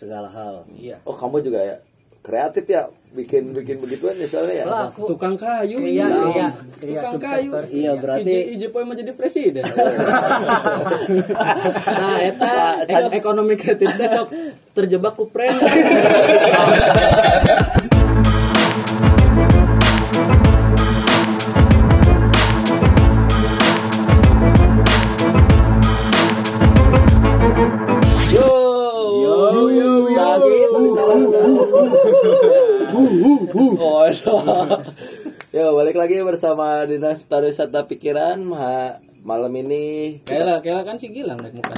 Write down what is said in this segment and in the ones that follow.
segala hal. Iya. Oh kamu juga ya kreatif ya bikin bikin begituan ya soalnya ya. Tukang kayu. Iya, iya. Iya, Tukang kayu. Iya berarti Ije poe mah jadi presiden. nah, eta ek- ekonomi kreatif teh sok terjebak ku lagi bersama Dinas Pariwisata Pikiran Ma- malam ini. Kayla, Kayla kan si Gilang naik muka.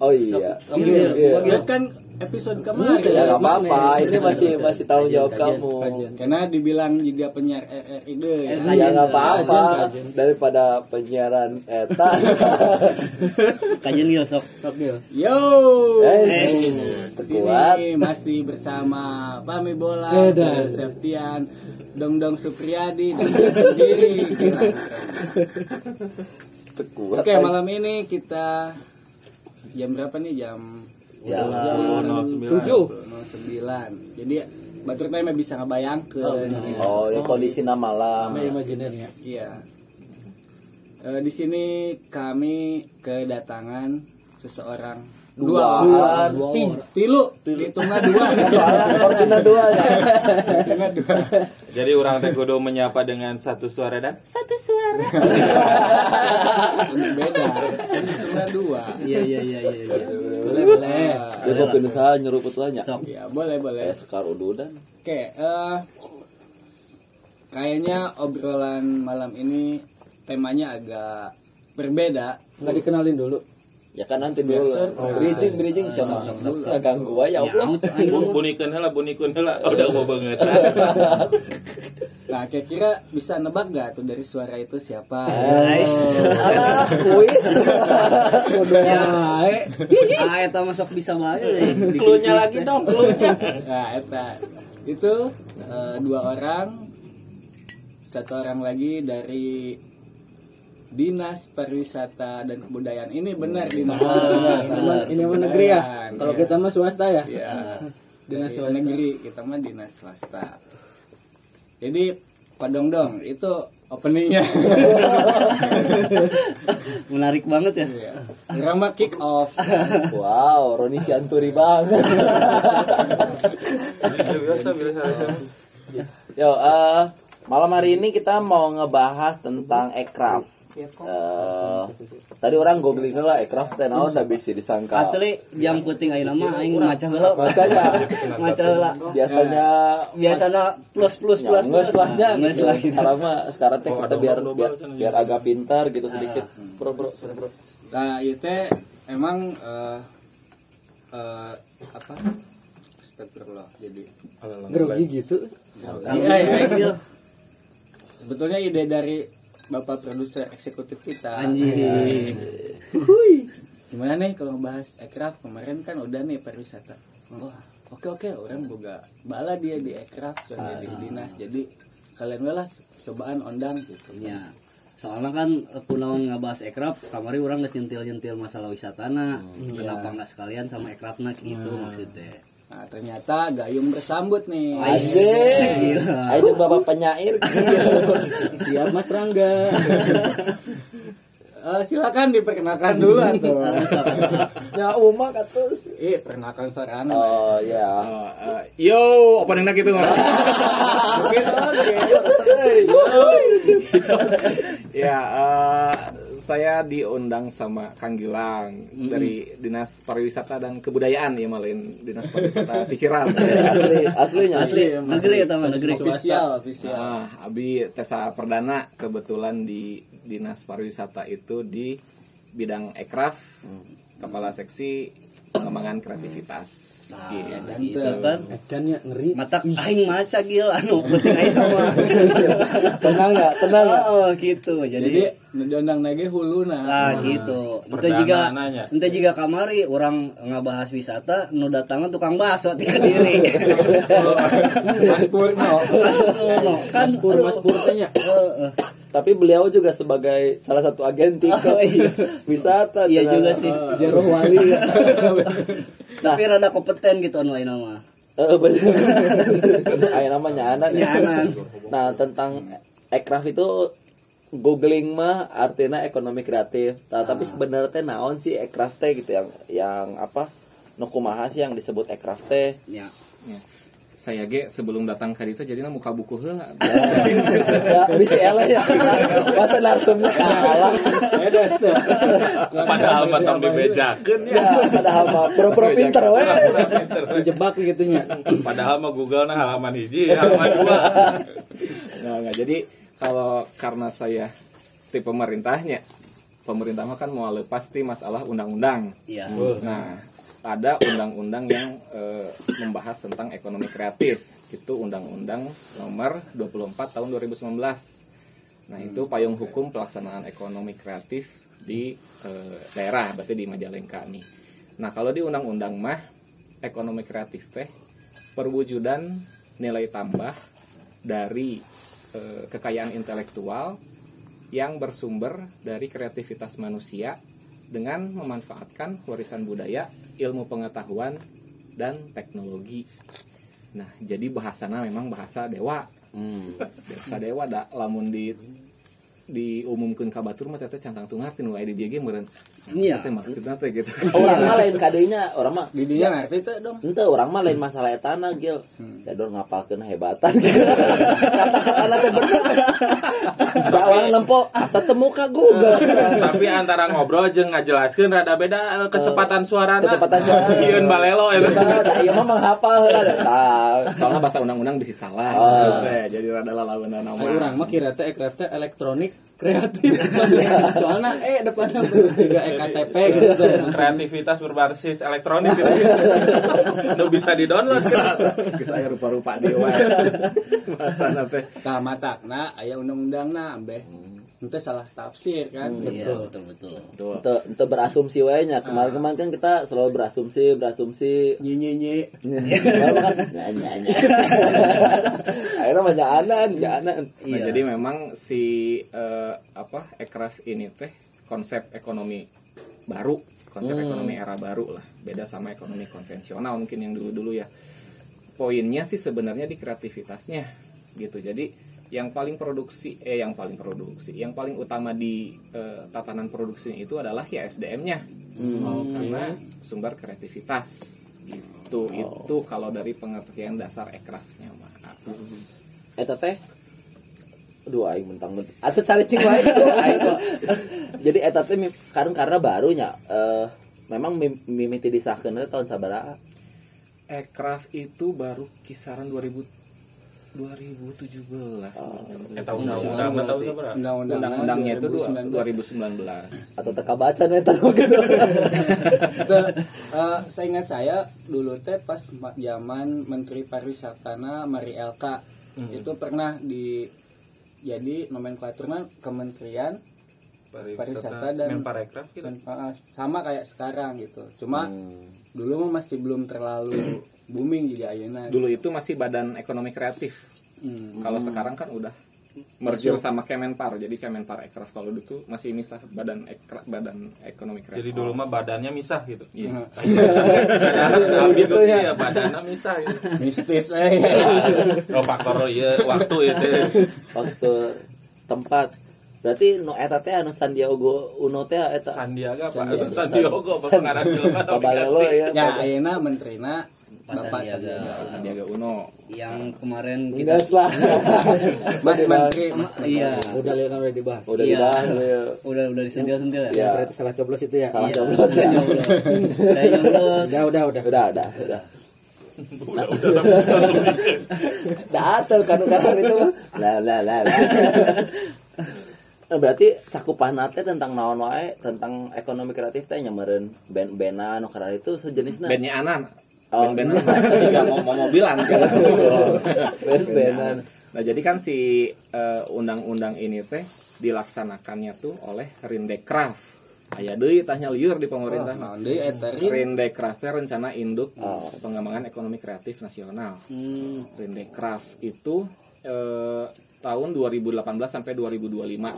Oh iya. Kamu Iya, iya. Ya kan episode kemarin. Ya nggak apa-apa. Ini masih masih tanggung jawab kamu. Karena dibilang juga penyiar RRI deh. ya. Ya nggak apa-apa daripada penyiaran eta. kajian gil sok. Sok Gil. Yo. Eh, kuat. Sini masih bersama Pami Bola, Septian, Dong Dong Supriyadi dan sendiri. Kuat. Oke, malam ini kita jam berapa nih? Jam Ya, Tujuh. 09. Jadi batur teh bisa ngebayangkeun. Oh, ya kondisi malam. Sama imajinirnya. Iya. Eh, di sini kami kedatangan seseorang Dua. dua, Dua. Ti- tilu hitungnya dua Soalnya porsinya dua ya. Dua Jadi orang teh kudu menyapa dengan satu suara dan beda hitungnya dua Iya iya iya iya. iya. Boleh, boleh. Dia mau pindah usaha nyeruput lah nya. ya boleh boleh Ya sekar ududan. oke eh kayaknya obrolan malam ini temanya agak berbeda Nggak dikenalin dulu. Ya kan nanti dulu. Oh, bridging bridging sama Nggak ganggu aja ya Allah. Bu- bunikeun heula bunikeun heula Oh, udah mau banget. nah kira-kira bisa nebak gak tuh dari suara itu siapa Nice. Alah, kuis. Ya, eh. Ah, eta masuk bisa banget. quiz lagi dong, cluenya. Nah, eta. Itu eh, dua orang. Satu orang lagi dari Dinas Pariwisata dan Kebudayaan. Ini benar Dinas Pariwisata. Emang ini mah negeri ya. Kalau Iya. kita mah swasta ya. Iya. Dinas swasta. negeri, kita mah dinas swasta. Jadi Padong dong, itu openingnya. Menarik banget ya. Iya. Drama kick off. Wow, Roni Sianturi banget. Biasa biasa. Yo, eh malam hari ini kita mau ngebahas tentang aircraft. Eh, tadi orang googling lah aircraft teh naon da bisa disangka. Asli jam puting ayeuna mah aing maca heula. Maca heula. biasanya Biasana plus plus plus nggak plus. selahnya Nges gitu. lah. Sekarang mah sekarang teh Oh, kita ada biar biar, biar agak pintar gitu sedikit. Bro bro, sorry bro. Nah, itu emang eh eh, apa? Astagfirullah. Jadi Grogi gitu. Iya, iya. Sebetulnya ide dari Bapak produser eksekutif kita. Anjing. Gimana nih kalau ngebahas aircraft kemarin kan udah nih pariwisata. Wah, oke oke orang boga bala dia di aircraft soalnya di dinas. Jadi kalian lah cobaan ondang gitu. Ya. Soalnya kan aku naon ngabahas ekraf, kamari orang geus nyentil-nyentil masalah wisatana. Kenapa nggak sekalian sama ekrafna gitu maksudnya. Nah, ternyata gayung bersambut nih. Asik. Ayo bapak penyair. Siap Mas Rangga. Eh, silakan diperkenalkan dulu atau. Ya umak atus. Eh, perkenalkan sarana. Oh ya. Yo, opening gitu Mungkin oke. Ya, eh, saya diundang sama Kang Gilang dari Dinas Pariwisata dan Kebudayaan ya malin Dinas Pariwisata Pikiran. Asli aslinya Asli, negeri ya teman negeri. Official, official. Ah, Abi Tesa Perdana kebetulan di Dinas Pariwisata itu di bidang ekraf, kepala seksi pengembangan kreativitas. Gitu. Dan Gitu tuh. kan. Dan ya ngeri. Mata aing maca gil anu puting ayeuna mah. tenang nggak tenang nggak Oh gitu. Jadi Jadi diundang lagi huluna. Lah gitu. Ente juga ente juga kamari orang ngabahas wisata nu datangan tukang bakso ti Kediri. Mas Purno. Masno kan Mas Pur, Mas Pur tanya. Heeh. tapi beliau juga sebagai salah satu agen tiket Oh, iya. wisata Iya juga sih. Jeroh Wali. Tapi rada kompeten gitu online nama Eh bener. Aya namanya anak. Nyanan. Nah, tentang ekraf itu googling mah artinya ekonomi kreatif. Nah, tapi sebenarnya naon sih ekraf teh gitu yang yang apa? Nu kumaha sih yang disebut ekraf teh? ya Ya. Saya ge sebelum datang ke ditu jadi muka buku heula. Ya, bisa eleh ya. Masa narsumnya kalah. Padahal matang dibejakeun ya. Ya, padahal mah pura-pura pinter we. Dijebak gitunya. Padahal mah Google nah halaman hiji, halaman dua. Nah, nggak. jadi kalau karena saya tipe pemerintahnya, pemerintah mah kan mau lepas ti masalah undang-undang. iya Nah, ada undang-undang yang eh, membahas tentang ekonomi kreatif. Itu Undang-Undang Nomor 24 Tahun 2019. Nah, itu payung hukum pelaksanaan ekonomi kreatif di eh, daerah, berarti di Majalengka nih. Nah, kalau di undang-undang mah ekonomi kreatif teh perwujudan nilai tambah dari eh, kekayaan intelektual yang bersumber dari kreativitas manusia dengan memanfaatkan warisan budaya, ilmu pengetahuan, dan teknologi. Nah, jadi bahasana memang bahasa dewa. Hmm. Bahasa dewa da lamun di diumumkan ka batur mah teteh cantang tungar tinu aya di dieu ge meureun. Iya. Teh maksudna teh gitu. Orang mah lain kadenya, orang mah di dia ngerti tuh dong Ente orang mah lain masalah etana gil. Jador ngapalkeun hebatan. Kata-kata teh bener. Da orang nempo asa temu ka Google. Tapi antara ngobrol jeung ngajelaskeun rada beda eh, kecepatan suarana. Kecepatan suara. Sieun balelo eta. Da ieu mah menghafal heula. Tah. Soalnya bahasa undang-undang bisa salah. Oh. Maksudnya, jadi rada lalaweuna nama. Orang mah kira teh ekraf teh elektronik kreatif. Soalnya eh depannya juga ektp gitu. Kreativitas berbasis elektronik gitu. Itu bisa di-download kan. Geus aya rupa-rupa dewa. Bahasana teh. nah matakna aya undang-undangna ambeh itu salah tafsir kan iya betul betul Tuh. Ente, ente berasumsi wae nya. Kemarin-kemarin kan kita selalu berasumsi, berasumsi. nyi nyi nyi Kalau kan nyanyi nyanyi. Akhirnya banyak anan, anan. Nah, Iya. jadi memang si eh, apa ekraf ini teh konsep ekonomi baru, konsep ekonomi era baru lah. Beda sama ekonomi konvensional mungkin yang dulu-dulu ya. Poinnya sih sebenarnya di kreativitasnya gitu. Jadi yang paling produksi eh yang paling produksi, yang paling utama di eh, tatanan produksinya itu adalah ya SDM-nya. Oh, karena sumber kreativitas gitu. Itu kalau dari pengertian dasar ekrafnya mah. Eta teh Aduh aing mentang mentang Atau cari cing wae itu aing. Jadi eta teh karena karena barunya eh memang mim- mimiti disahkeun tahun sabaraha? Aircraft itu baru kisaran 2000 2017 Eta undang-undang tahu sabaraha? undang-undang Undang-undangnya itu 2019. 2019. Atau teka baca eta gitu. Itu, eh, seingat saya dulu teh pas ma- zaman Menteri Pariwisatana Mari Elka itu pernah di jadi nomenklaturnya Kementerian Pariwisata dan- Menparekraf gitu. eh, sama kayak sekarang gitu. Cuma Hmm. dulu masih belum terlalu booming jadi ayeuna. Dulu itu masih Badan Ekonomi Kreatif. Hmm. Kalau sekarang kan udah merger sama Kemenpar. Jadi Kemenpar Aircraft kalau dulu masih misah Badan Ekra- Badan Ekonomi Kreatif. Jadi dulu mah badannya misah gitu. Iya. Nah, gitu ya, badannya misah gitu. mistis eh. Oh, faktor iya waktu itu. Waktu tempat berarti no eta teh anu Sandiaga Uno teh eta Sandiaga Pak Sandiaga Pak pengarang film atau Pabalelo ya. ya ayeuna menterina Pak Bapak Sandiaga. Sandiaga. Uno. yang kemarin kita Enggak lah. Mas Menteri iya Udah lihat udah dibahas. Udah Iya. dibahas ya. udah udah disentil-sentil ya Iya. Berarti salah coblos itu ya. Salah Iya, coblos ya. saya nyoblos saya nyoblos Udah udah udah. Udah, udah, udah. Datel kan kan itu mah. Lah lah lah. Eh, Berarti cakupan teh tentang naon wae tentang ekonomi kreatif teh nyameureun band-bandan nu karena itu sejenisna. Bandnya Anan. Oh, Band-bandan tiga mau, mau mobilan. Band-bandan. Nah jadi kan si eh, undang-undang ini teh dilaksanakannya tuh oleh Rindekraf. Aya deui tanya liur di pemerintah. Nah, deui eta. Rindekraf teh rencana induk Oh. pengembangan ekonomi kreatif nasional. Hmm, Rindekraf itu eh, tahun 2018 sampai 2025.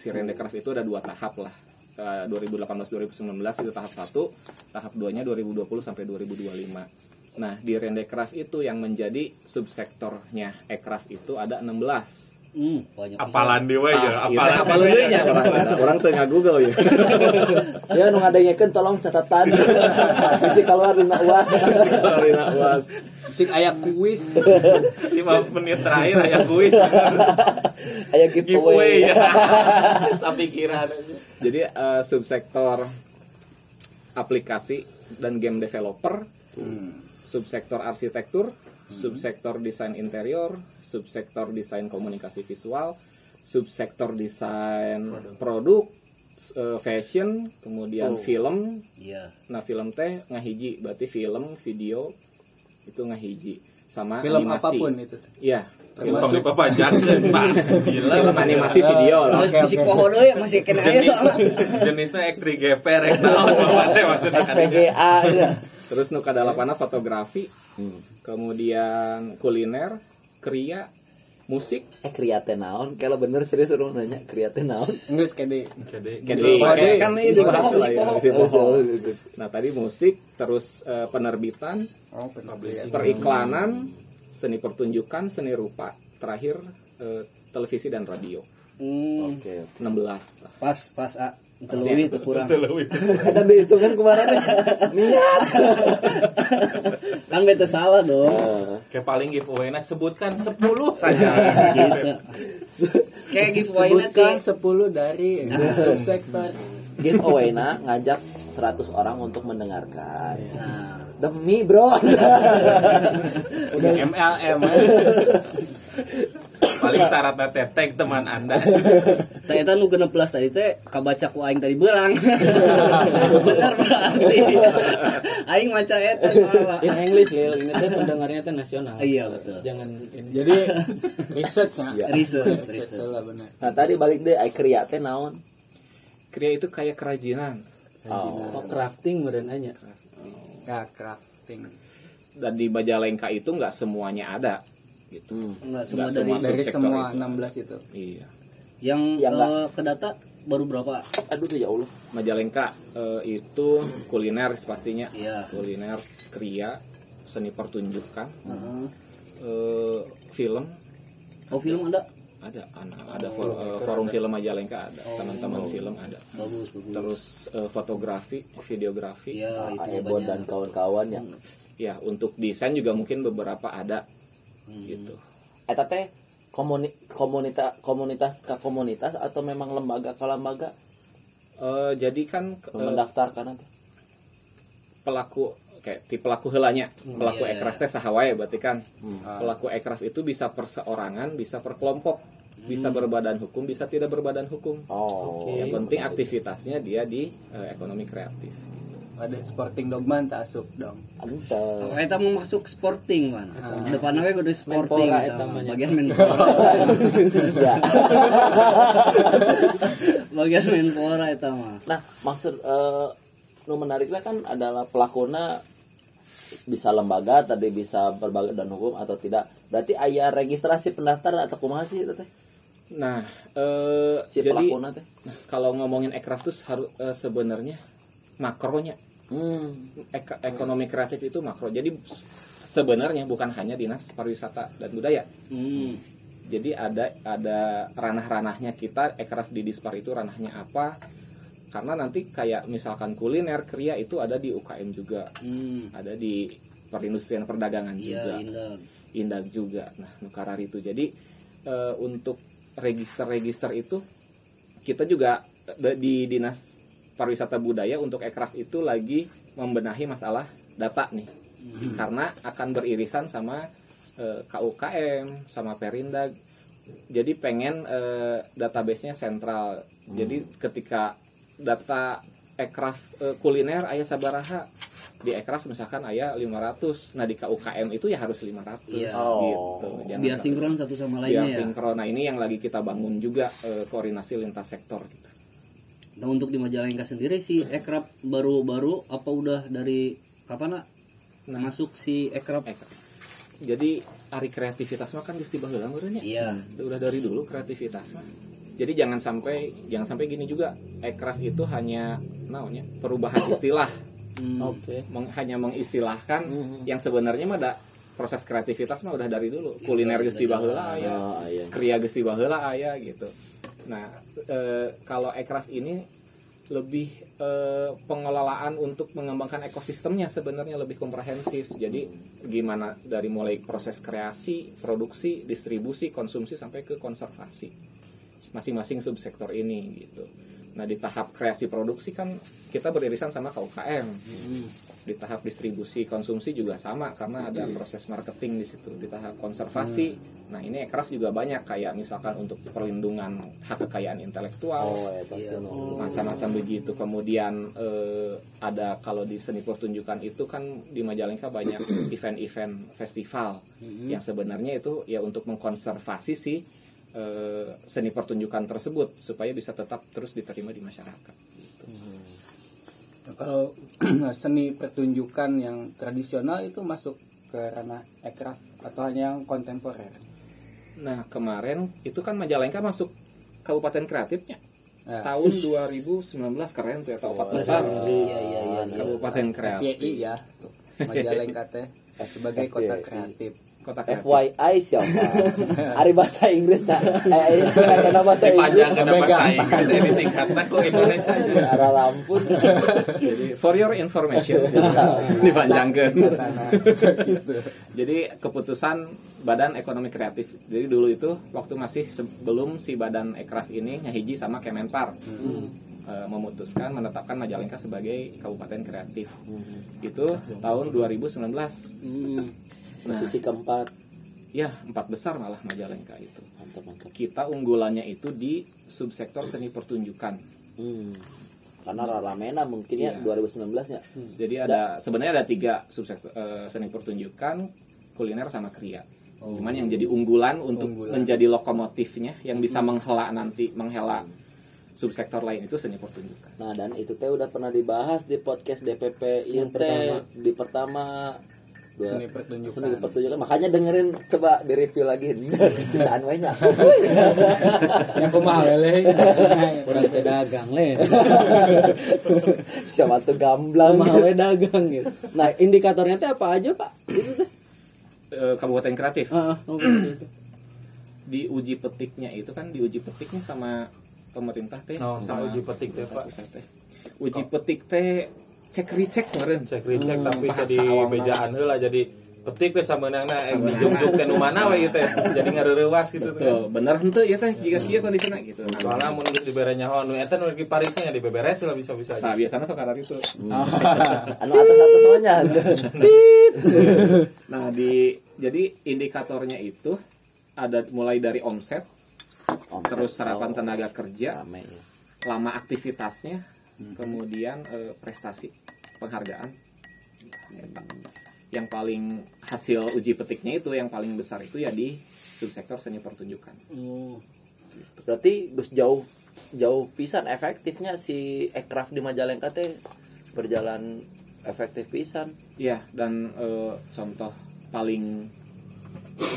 Si Rindekraf itu ada dua tahap lah. Eh, 2018-2019 itu tahap 1 tahap 2 nya 2020 sampai 2025 nah di Rendecraft itu yang menjadi subsektornya Ekraf itu ada 16 Hmm, apalan dewe ya? Ah, iya, apalan apalan deui nya orang orang tengah Google ya. Ya nu ngadengekeun tolong catatan. Bisi keluar dina uas. Karina was Sik aya kuis. 5 menit terakhir aya kuis. Aya giveaway. Giveaway. ya. Sapikiran aja jadi eh, subsektor aplikasi dan game developer subsektor arsitektur subsektor desain interior subsektor desain komunikasi visual subsektor desain produk. eh, fashion kemudian film. Iya. nah film teh ngahiji berarti film video itu ngahiji sama Film animasi. apa pun itu. iya Termasuk di papajan Pak. Film film animasi video lah Oke, Masih oke. pohon euy masih kena aya soalnya. jenisnya ek 3GP rek naon Bapak teh maksudnya ya. terus nu fotografi kemudian kuliner kriya musik. Eh kriate naon? Kalau bener serius urang nanya kriate naon? Geus kede. Kayak di- kan ini musik dibahas lah ya Nah tadi musik, terus eh, penerbitan, Oh, periklanan, seni pertunjukan, seni rupa, terakhir eh, televisi dan radio. Hmm, Oke. 16 lah. pas pas A. Teluwi itu kurang. Ada dihitungan kemarin ya. Niat. Kan beta salah dong. Eh, Kayak paling giveaway-nya sebutkan 10 saja. Gitu. Kayak giveaway Sebutkan nanti. 10 dari subsektor. giveaway na ngajak 100 orang untuk mendengarkan. Nah, Demi bro. Udah MLM. ya. paling syaratnya teh tag teman Anda. eta nu genep plus tadi teh kabaca ku aing tadi berang. Benar berarti. Aing maca eta salah. In English Lil, ini teh pendengarnya teh nasional. Iya betul. Jangan. Jadi research nah. Research, Research lah benar. Nah tadi balik deh, ai kriya teh naon? Kriya itu kayak kerajinan. Oh, crafting meureun anya. Ya crafting. Dan di Majalengka itu nggak semuanya ada. Gitu. Hmm. Enggak semua Nggak dari semua. Dari semua itu. 16 itu. Iya. yang Yang enggak. eh, ke data baru berapa? Aduh ya Allah. Majalengka eh, itu kuliner pastinya. Iya. Kuliner, kriya, seni pertunjukan, Heeh. eh, film, Oh film ada? Ada ana- ada for- eh, forum film Majalengka ada. Teman-teman film ada. Bagus, bagus. terus eh, fotografi videografi. Iya, itu Ebon dan kawan-kawan ya. ya untuk desain juga mungkin beberapa ada. Gitu. Eta teh komuni komunitas komunitas ke komunitas atau memang lembaga ke lembaga? Eh, jadi kan eh, mendaftarkan pelaku kayak di pelaku helanya pelaku iya, ekraf teh sahawae berarti kan Hmm. pelaku ekraf itu bisa perseorangan bisa per kelompok bisa berbadan hukum bisa tidak berbadan hukum Oh. yang penting aktivitasnya dia di eh, ekonomi kreatif Ada sporting dogman tak asup dong. Anta. Eta mau masuk sporting man. Depannya we kudu sporting. Menpora eta eta mah. mah nya. Bagian menpora. Ya. Bagian menpora eta mah. Nah, maksud eh nu menariknya kan adalah pelakuna bisa lembaga tadi bisa berbagai dan hukum atau tidak. Berarti ayah registrasi pendaftaran atau kumaha sih teh? nah eh, Si jadi pelakuna teh. Nah, kalau ngomongin ekraf tuh harus eh, sebenarnya makronya Hmm. Ek- ekonomi kreatif itu makro. Jadi sebenarnya bukan hanya dinas pariwisata dan budaya. Hmm. Jadi ada ada ranah-ranahnya kita ekraf di dispar itu ranahnya apa? Karena nanti kayak misalkan kuliner kria itu ada di UKM juga, Hmm. ada di perindustrian perdagangan Iya, juga, indah. indak juga. Nah, nukarar itu. Jadi eh, untuk register-register itu kita juga eh, di dinas pariwisata budaya untuk ekraf itu lagi membenahi masalah data nih karena akan beririsan sama eh, KUKM sama Perindag jadi pengen eh, databasenya sentral jadi ketika data ekraf eh, kuliner ayah sabaraha di ekraf misalkan ayah 500 nah di KUKM itu ya harus 500 Iya. Oh. gitu Jangan Biar sinkron satu sama biar lainnya ya. sinkron nah ini yang lagi kita bangun juga eh, koordinasi lintas sektor gitu. Nah untuk di Majalengka sendiri si Ekrab baru-baru apa udah dari kapan nak Nah. masuk si Ekrab? Ekraf. jadi hari kreativitas mah kan geus tiba heula meureun nya. Iya. udah dari dulu kreativitas mah jadi jangan sampai jangan sampai gini juga. Aircraft itu hanya perubahan istilah. Oke. meng- hanya mengistilahkan yang sebenarnya mah ada proses kreativitas mah udah dari dulu. Kuliner geus tiba heula aya Oh, iya. kriya geus tiba heula aya gitu. Nah eh, kalau aircraft ini lebih eh, pengelolaan untuk mengembangkan ekosistemnya sebenarnya lebih komprehensif. Jadi gimana dari mulai proses kreasi produksi distribusi konsumsi sampai ke konservasi masing-masing subsektor ini gitu. Nah di tahap kreasi produksi kan kita beririsan sama KUKM di tahap distribusi konsumsi juga sama karena ada proses marketing di situ di tahap konservasi. Nah ini aircraft juga banyak kayak misalkan untuk perlindungan hak kekayaan intelektual. Oh, ya macam-macam begitu. Kemudian eh, ada kalau di seni pertunjukan itu kan di Majalengka banyak event-event festival. Yang sebenarnya itu ya untuk mengkonservasi si eh, seni pertunjukan tersebut supaya bisa tetap terus diterima di masyarakat. Nah, kalau seni pertunjukan yang tradisional itu masuk ke ranah aircraft atau hanya yang kontemporer? Nah kemarin itu kan Majalengka masuk kabupaten kreatifnya. Nah, tahun 2019 keren tuh ya tahun 4 besar Iya iya iya. kabupaten kreatif FYI ya Majalengka teh sebagai kota kreatif kota kreatif FYI siapa? Ari bahasa Inggris tak? Eh, suka kena bahasa Inggris. Dipanjangkan bahasa Inggris eh, disingkatnya ke Indonesia. Arah lampun. jadi for your information dipanjangkan gitu. jadi keputusan Badan Ekonomi Kreatif jadi dulu itu waktu masih sebelum si Badan Ekraf ini nyahiji sama Kemenpar eh, memutuskan menetapkan Majalengka sebagai kabupaten kreatif itu tahun 2019 Posisi keempat. ya empat besar malah Majalengka itu Mantap, mantap. kita unggulannya itu di subsektor seni pertunjukan Hmm. Karena Raramena mungkin ya Iya. 2019 ya. jadi ada sebenarnya ada tiga subsektor eh, seni pertunjukan kuliner sama kriya cuman yang jadi unggulan untuk Unggulan. menjadi lokomotifnya yang bisa menghela nanti menghela subsektor lain itu seni pertunjukan Nah, dan itu teh udah pernah dibahas di podcast DPP Yang INT di pertama dua- Seni pertunjukan. Seni pertunjukan. Makanya dengerin coba di review lagi. Bisa anu nya. yang kumaha lele Kurang teh dagang le. Siapa tuh gamblang. Mah we dagang gitu. Nah, indikatornya teh apa aja, Pak? Itu teh. Eh, kabupaten kreatif di uji petiknya itu kan diuji petiknya sama pemerintah teh Nah, sama uji petik teh, Pak. uji petik teh cek recheck kemarin Cek ricek tapi bahasa jadi bejaan heula jadi petik teh samenangna eh dijunjuk teh nu mana we ieu teh. Jadi ngareurewas gitu teh. Tuh, bener henteu ya teh jika kieu kondisina gitu nah, Soalnya mun geus dibere nyaho nu eta nu lagi pariksa nya dibeberes lah bisa-bisa nah aja. biasanya sok ada itu Anu atas atas semuanya. nah di jadi indikatornya itu ada mulai dari omset terus serapan tenaga kerja lama aktivitasnya kemudian eh, prestasi penghargaan yang paling hasil uji petiknya itu yang paling besar itu ya di subsektor seni pertunjukan Oh. Berarti Gus jauh jauh pisan efektifnya si Ekraf di Majalengka teh berjalan efektif pisan. Iya dan eh, contoh paling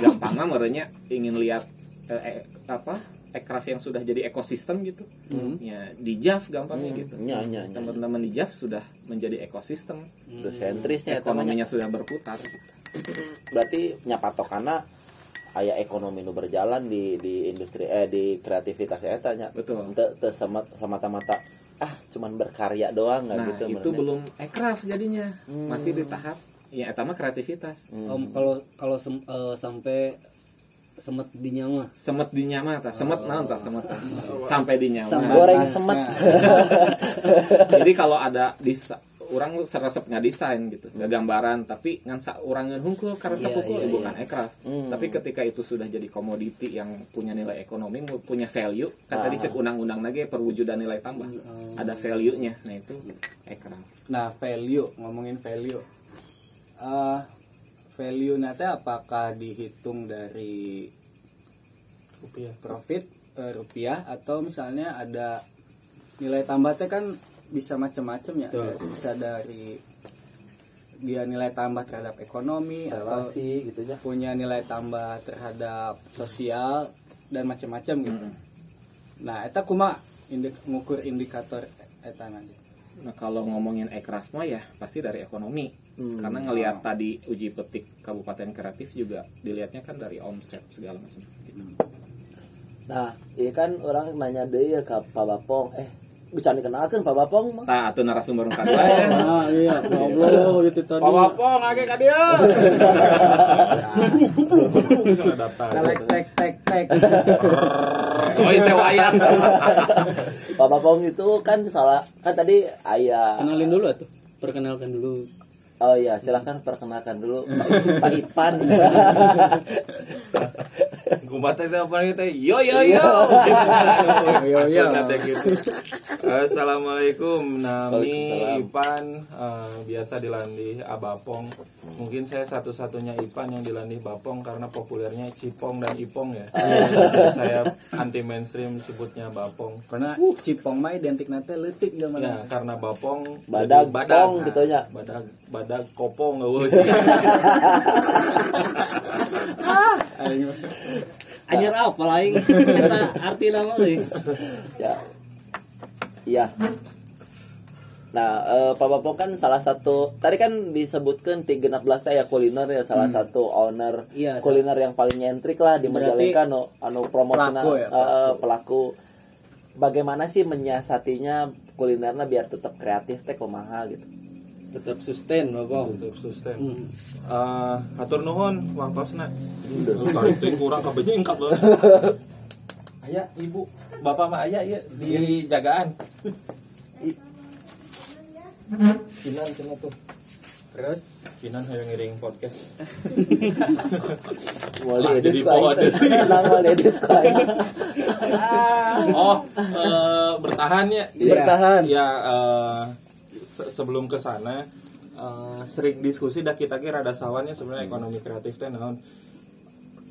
gampang mah merenya ingin lihat eh, eh, apa ekraf yang sudah jadi ekosistem gitu ya di JAV gampangnya gitu Nya nya nya. teman-teman di JAV sudah menjadi ekosistem Udah sentrisnya nya. ekonominya sudah berputar gitu. berarti nyapatokana aya ekonomi nu berjalan di di industri eh di kreativitas eta nya. betul Teu teu sama semata-mata ah cuman berkarya doang nggak nah gitu itu menurutnya. belum ekraf jadinya masih di tahap ya eta mah kreativitas Hmm. Om, kalau kalau sem- eh, sampai semet di nyawa. semet di nyama tah semet naon tah semet. Sampai di nyama Sampai- goreng Nah, semet. Jadi kalau ada desa orang seresep nggak desain gitu nggak gambaran tapi ngan sa orang hungkul karena Iya, sepukul iya, bukan ekraf Hmm. tapi ketika itu sudah jadi komoditi yang punya nilai ekonomi punya value kan tadi Ah. cek undang-undang lagi perwujudan nilai tambah. Ada value nya nah itu ekraf Nah, value, ngomongin value. eh value nanti apakah dihitung dari Rupiah. profit eh, rupiah atau misalnya ada nilai tambahnya kan bisa macam-macam ya. Bisa dari dia nilai tambah terhadap ekonomi atau relasi gitu ya punya nilai tambah terhadap sosial dan macam-macam gitu. nah eta kuma indik, ngukur indikator eta nanti Nah kalau ngomongin ekraf mah ya pasti dari ekonomi Hmm. karena ngelihat tadi uji petik kabupaten kreatif juga dilihatnya kan dari omset segala macam. Gitu. Nah, iya kan orang nanya deh ya ke Pak Bapong, eh, bisa dikenalkan Pak Bapong mah. Nah, atau narasumber kedua ya. Ah iya, ya Allah itu tadi. Pak Bapong age ka dia bisa daftar tek tek tek tek Oh itu wayang. Pak Bapong itu kan salah kan tadi ayah Kenalin dulu atuh. Perkenalkan dulu. Oh iya, silahkan perkenalkan dulu Pak Ipan. Kumpatan itu apa itu? Yo yo yo. Yo, yo. Nanti gitu. Assalamualaikum, Nami. Ipan eh, biasa dilandih Abapong. Mungkin saya satu-satunya Ipan yang dilandih Bapong karena populernya Cipong dan Ipong ya. Saya anti mainstream sebutnya Bapong. karena cipong mah identik nate leutik Ya, zaman karena Bapong Badag Nah, gitu nya. Badag badag kopong nggak wes. Anjir apa lain? Eta arti nama euy. Ya. Iya. Nah, eh, Pak Bapong kan salah satu tadi kan disebutkan 316 teh ya kuliner ya salah satu owner Iya, kuliner yang paling nyentrik lah di Majalengka anu anu promosinya Pelaku ya, eh, pelaku. Bagaimana sih menyiasatinya kulinernya biar tetap kreatif teh kumaha gitu. Tetap sustain, Bapong. Untuk sustain. Hmm. Eh, hatur nuhun wangtosna. Teh kurang kabejengkap loh. Ayah, ibu, bapak mah ayah ya di jagaan. Kinan cenah tuh. terus Kinan hayang ngiring podcast. Lah, edit mau edit. Oh, eh, bertahan ya. Bertahan. Ya eh, se- sebelum ke sana eh, sering diskusi dah kita kira ada sawannya sebenarnya ekonomi kreatif teh naon.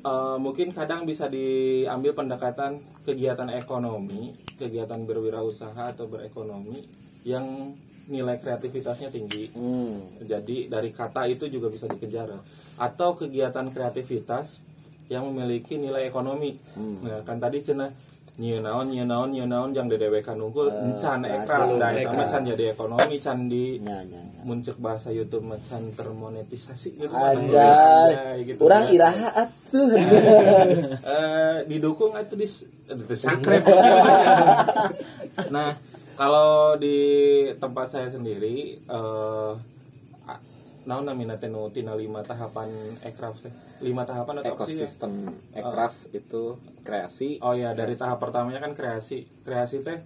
Eh, mungkin kadang bisa diambil pendekatan kegiatan ekonomi, kegiatan berwirausaha atau berekonomi yang nilai kreativitasnya tinggi. Hmm. Jadi dari kata itu juga bisa dikejar. Atau kegiatan kreativitas yang memiliki nilai ekonomi. Hmm. Nah, kan tadi cenah nyieu naon nyieu naon nyieu naon jang dedewekan unggul Eh, encan nah, ekra can da eta mah can jadi ekonomi can di Nya nya. nya. muncul bahasa YouTube mah can termonetisasi gitu Anjay. gitu Urang ya. iraha atuh. Eh, didukung atau di sakrep nah kalau di tempat saya sendiri eh naon namina teh nu tina lima tahapan ekraf teh? Lima tahapan atau sih? Ya? Ekosistem ekraf itu kreasi, oh ya dari tahap pertamanya kan kreasi. Kreasi teh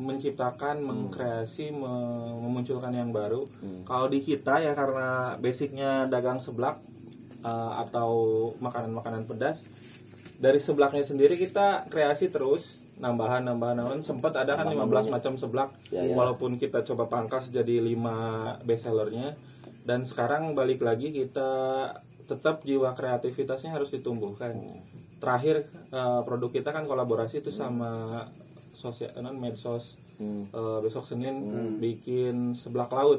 menciptakan mengkreasi me- memunculkan yang baru. Kalau di kita ya karena basicnya dagang seblak eh, atau makanan-makanan pedas dari seblaknya sendiri kita kreasi terus. Nambahan nambahan nambahan sempat ada kan 15 macam seblak. Ya, ya. walaupun kita coba pangkas jadi 5 bestsellernya dan sekarang balik lagi kita tetap jiwa kreativitasnya harus ditumbuhkan. Terakhir eh, produk kita kan kolaborasi itu sama sosial non medsos. Hmm. Eh, besok Senin bikin seblak laut.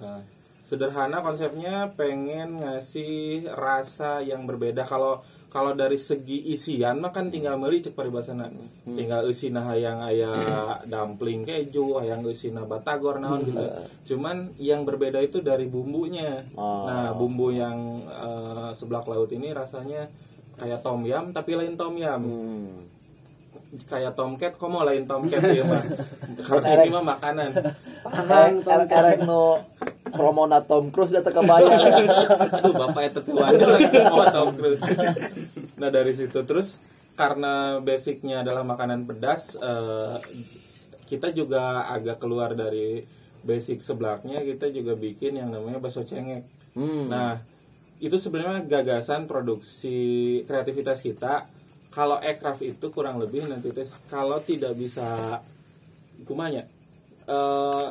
Nah, sederhana konsepnya pengen ngasih rasa yang berbeda. Kalau kalau dari segi isian mah kan tinggal meuli cek paribasana tinggal eusina hayang aya dumpling keju hayang eusina batagor naon gitu. Cuman yang berbeda itu dari bumbunya. Oh. nah bumbu yang eh, seblak laut ini rasanya kayak tom yum tapi lain tom yum Hmm. kayak tomcat kok mau lain tomcat ya mah. Kalau ini mah makanan. Erek erek erek promona Tom Cruise datang kebayang. aduh bapak itu tuan oh Tom Cruise nah dari situ terus karena basicnya adalah makanan pedas eh, kita juga agak keluar dari basic seblaknya kita juga bikin yang namanya bakso cengek Hmm. Nah, itu sebenarnya gagasan produksi kreativitas kita. Kalau aircraft itu kurang lebih nanti tes kalau tidak bisa kumanya eh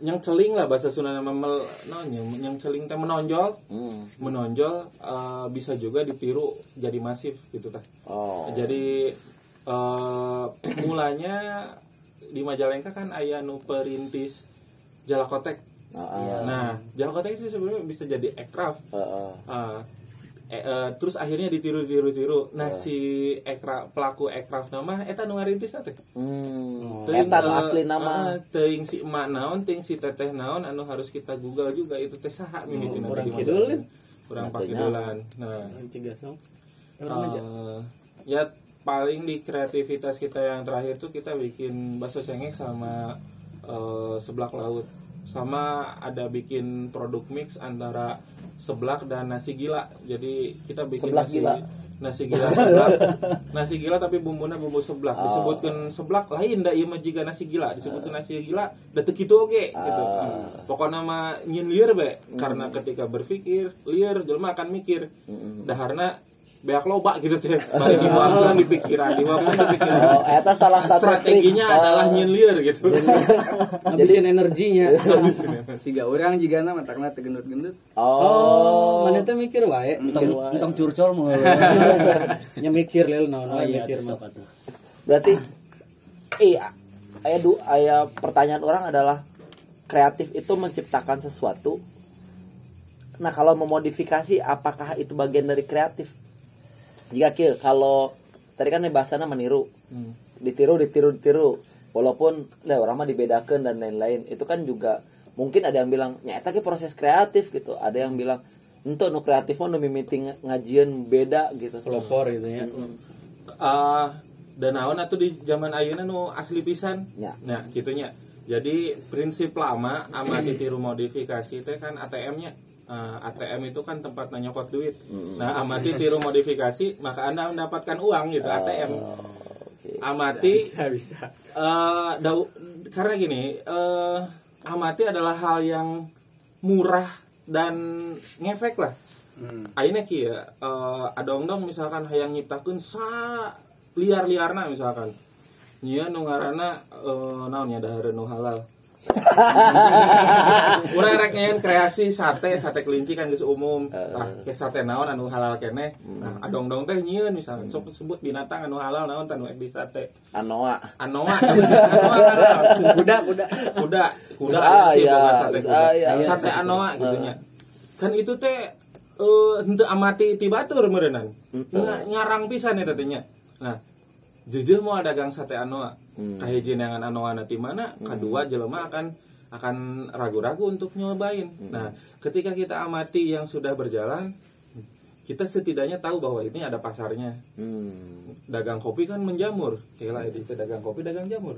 yang celing lah bahasa Sunda nama mel no, yang, celing teh menonjol Hmm. menonjol eh, bisa juga ditiru jadi masif gitu tah Oh. jadi eh, mulanya di Majalengka kan ayah nu perintis jalakotek Heeh. Nah, Jalakotek sih sebenarnya bisa jadi aircraft. Heeh. Ah, Eh, eh, terus akhirnya ditiru-tiru-tiru. Nah, si ekra, pelaku ekraf nama eta nu ngarintis teh. Hmm. Eta nu eh, asli nama. eh, teuing si emak naon, teuing si teteh naon anu harus kita Google juga itu teh saha mimitina kurang di mana. kidulin. Kurang pakidulan. Nah, eh, ya paling di kreativitas kita yang terakhir tuh kita bikin bakso cengek sama eh, seblak laut. Sama ada bikin produk mix antara seblak dan nasi gila. Jadi kita bikin Seblak nasi gila. nasi gila seblak. nasi gila tapi bumbunya bumbu seblak. Oh. Disebutkan seblak lain da ieu mah jiga nasi gila. Disebutkan nasi gila da teu kitu oge gitu. Ah. Pokoknya mah nyin lieur be karena ketika berpikir lieur jelema akan mikir. Mm-mm. Daharna beak loba gitu teh. Bari diwapkeun di pikiran, diwapkeun di pikiran. Oh, eta salah satu Strateginya trik. adalah Oh. nyin lieur gitu. Habisin energinya. siga orang jika nama matakna tegendut-gendut Oh, Oh. mana teh mikir wae. Entong entong curcol mah. Nya mikir lel naon Oh wae iya, mikir mah. Berarti iya aya du aya pertanyaan orang adalah kreatif itu menciptakan sesuatu. Nah, kalau memodifikasi apakah itu bagian dari kreatif? Jika kieu kalau tadi kan bahasana meniru. Hmm. Ditiru, ditiru, ditiru. Walaupun lah orang mah dibedakan dan lain-lain. Itu kan juga mungkin ada yang bilang nyata ki proses kreatif gitu. Ada yang bilang ente nu kreatif mah nu mimiti ng- ngajian beda gitu. Pelopor gitu ya. Ah, dan naon atuh di zaman ayeuna nu asli pisan. Ya. Nah, gitunya. Jadi prinsip lama ama ditiru modifikasi teh kan ATM-nya. Ah, ATM itu kan tempat nyokot duit. Nah, amati tiru modifikasi, maka Anda mendapatkan uang gitu ATM. Oke. Amati bisa bisa eh dau- karena gini, eh amati adalah hal yang murah dan ngefek lah. hmm. Aina ki ya, eh adong dong misalkan hayang nyiptakeun sa liar-liarna misalkan. Nya nu ngaranna eh naon nya dahar nu halal. Urang rek nyayan kreasi sate, sate kelinci kan geus umum. Tah, ke sate naon anu halal keneh. Nah, adong dong teh nyieun misalkan sok sebut binatang anu halal naon tanu di sate. Anoa. Anoa, kuda kuda kuda kuda Ah, sih, iya. boga sate kuda. Ah, iya. sate anoa gitu nya kan itu teh eh henteu amati ti batur meureunnan Nga- nyarang pisan eta teh nya nah jujur mau dagang sate anoa. Hmm. kahiji neangan anoa na ti mana kadua jelema akan akan ragu-ragu untuk nyobain. Nah ketika kita amati yang sudah berjalan kita setidaknya tahu bahwa ini ada pasarnya. Hmm. dagang kopi kan menjamur. Lah itu dagang kopi dagang jamur.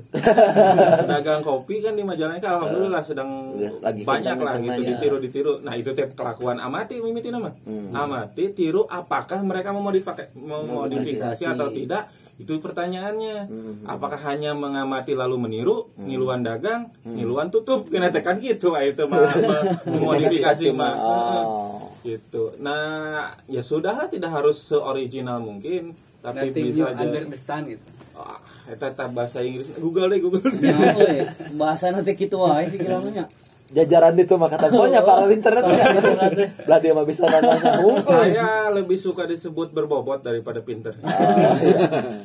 Dagang kopi kan di Majalengka alhamdulillah sedang lagi banyak lah gitu kencang-kencangnya. ditiru ditiru. Nah itu tiap kelakuan. Amati mimiti nama. Hmm. amati tiru apakah mereka memodifikasi memodifikasi Memodifikasi. atau tidak itu pertanyaannya. Hmm. apakah hanya mengamati lalu meniru ngiluan dagang ngiluan tutup? Kena tekan gitu ah, itu mah mah- memodifikasi mah Oh. gitu. Nah ya sudah lah tidak harus seoriginal mungkin tapi nothing bisa aja. under the sun gitu. Ah eta tah bahasa Inggris. Google deh Google. Ya, we. bahasa nanti gitu wae sih kira nya. Jajaran itu mah kata pokoknya para internet Lah dia mah bisa nanya saya lebih suka disebut berbobot daripada pinter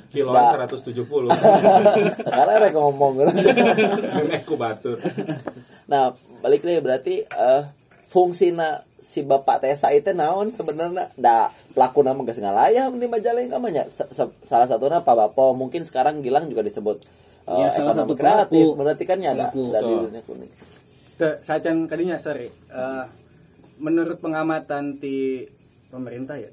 kiloan Nah. 170 Sekarang rek ngomong aku batur Nah, balik deh berarti eh fungsina si Bapak Tesa itu naon sebenarnya da pelaku nama geus ngalayah di Majalengka mah nya. Se- se- salah satunya Pak Bapo mungkin sekarang Gilang juga disebut eh, Ya, salah ekonomi satu kreatif pelaku. berarti kan ya ada Pelaku. ada di Betul. dunia kuning. Teu, sacan kadinya sorry. Eh, menurut pengamatan di pemerintah ya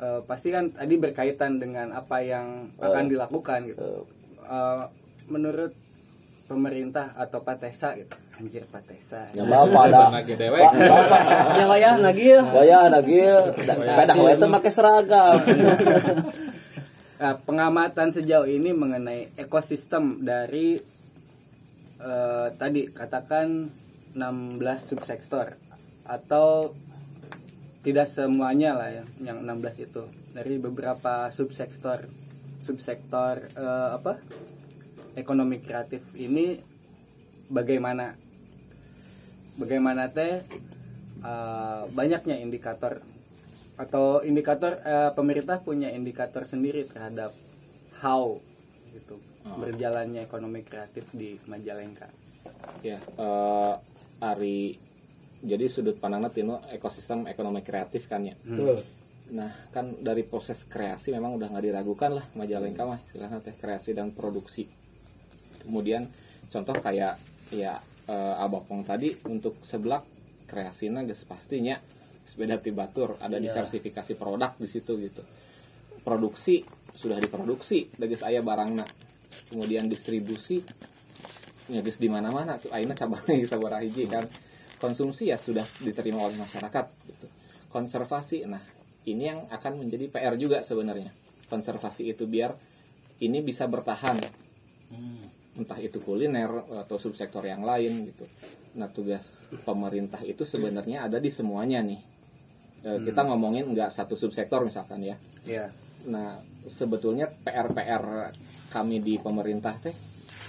eh, pasti kan tadi berkaitan dengan apa yang akan dilakukan gitu. Eh, menurut pemerintah atau Patesa gitu. Anjir Patesa Ya Bapak ada Bapak Ya? Wayah nagih. Waya nagil pedah we teh make seragam. Nah, pengamatan sejauh ini mengenai ekosistem dari eh, tadi katakan 16 subsektor atau tidak semuanya lah ya yang 16 itu. Dari beberapa subsektor subsektor eh, apa? Ekonomi kreatif ini bagaimana? Bagaimana teh eh, banyaknya indikator? Atau indikator eh, pemerintah punya indikator sendiri terhadap how gitu berjalannya ekonomi kreatif di Majalengka. ya eh, Ari jadi sudut pandangnya tino ekosistem ekonomi kreatif kan ya? Betul. nah kan dari proses kreasi memang udah nggak diragukan lah Majalengka mah istilahnya teh kreasi dan produksi. Kemudian contoh kayak ya eh, abapong tadi untuk seblak kreasinya geus pastinya sepeda tibatur ada diversifikasi produk di situ gitu. Produksi sudah diproduksi dari ayah barangna kemudian distribusi ya geus di mana-mana tuh akhirnya cabangnya sabaraha hiji kan. Konsumsi ya sudah diterima oleh masyarakat gitu. Konservasi nah ini yang akan menjadi PR juga sebenarnya konservasi itu biar ini bisa bertahan. Entah itu kuliner atau subsektor yang lain gitu. Nah tugas pemerintah itu sebenarnya ada di semuanya nih. Eh, kita ngomongin nggak satu subsektor misalkan ya. Ya Nah, sebetulnya PR-PR kami di pemerintah teh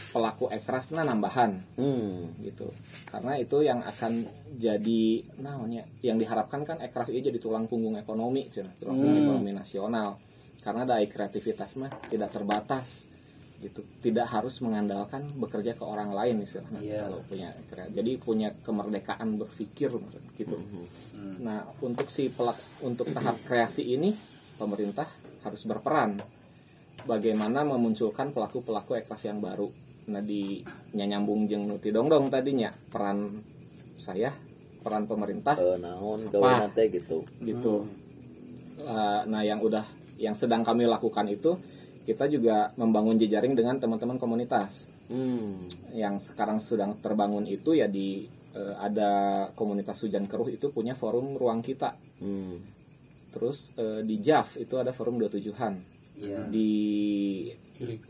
pelaku ekraf nah nambahan Hmm. gitu. Karena itu yang akan jadi namanya yang diharapkan kan ekraf ini jadi tulang punggung ekonomi, cenah, tulang punggung ekonomi nasional. Karena daya kreativitas mah tidak terbatas gitu. Tidak harus mengandalkan bekerja ke orang lain istilahnya Iya. kalau punya jadi punya kemerdekaan berpikir gitu. Nah, untuk si pelak untuk tahap kreasi ini pemerintah harus berperan bagaimana memunculkan pelaku-pelaku ekraf yang baru. Nah, di nyambung jeung nuti dongdong tadinya peran saya, peran pemerintah Eh, naon teh gitu. gitu. Uh, nah, yang udah yang sedang kami lakukan itu kita juga membangun jejaring dengan teman-teman komunitas Hmm. yang sekarang sedang terbangun itu ya di eh, ada komunitas hujan keruh itu punya forum ruang kita Hmm. terus eh, di JAF itu ada forum 27-an Iya. di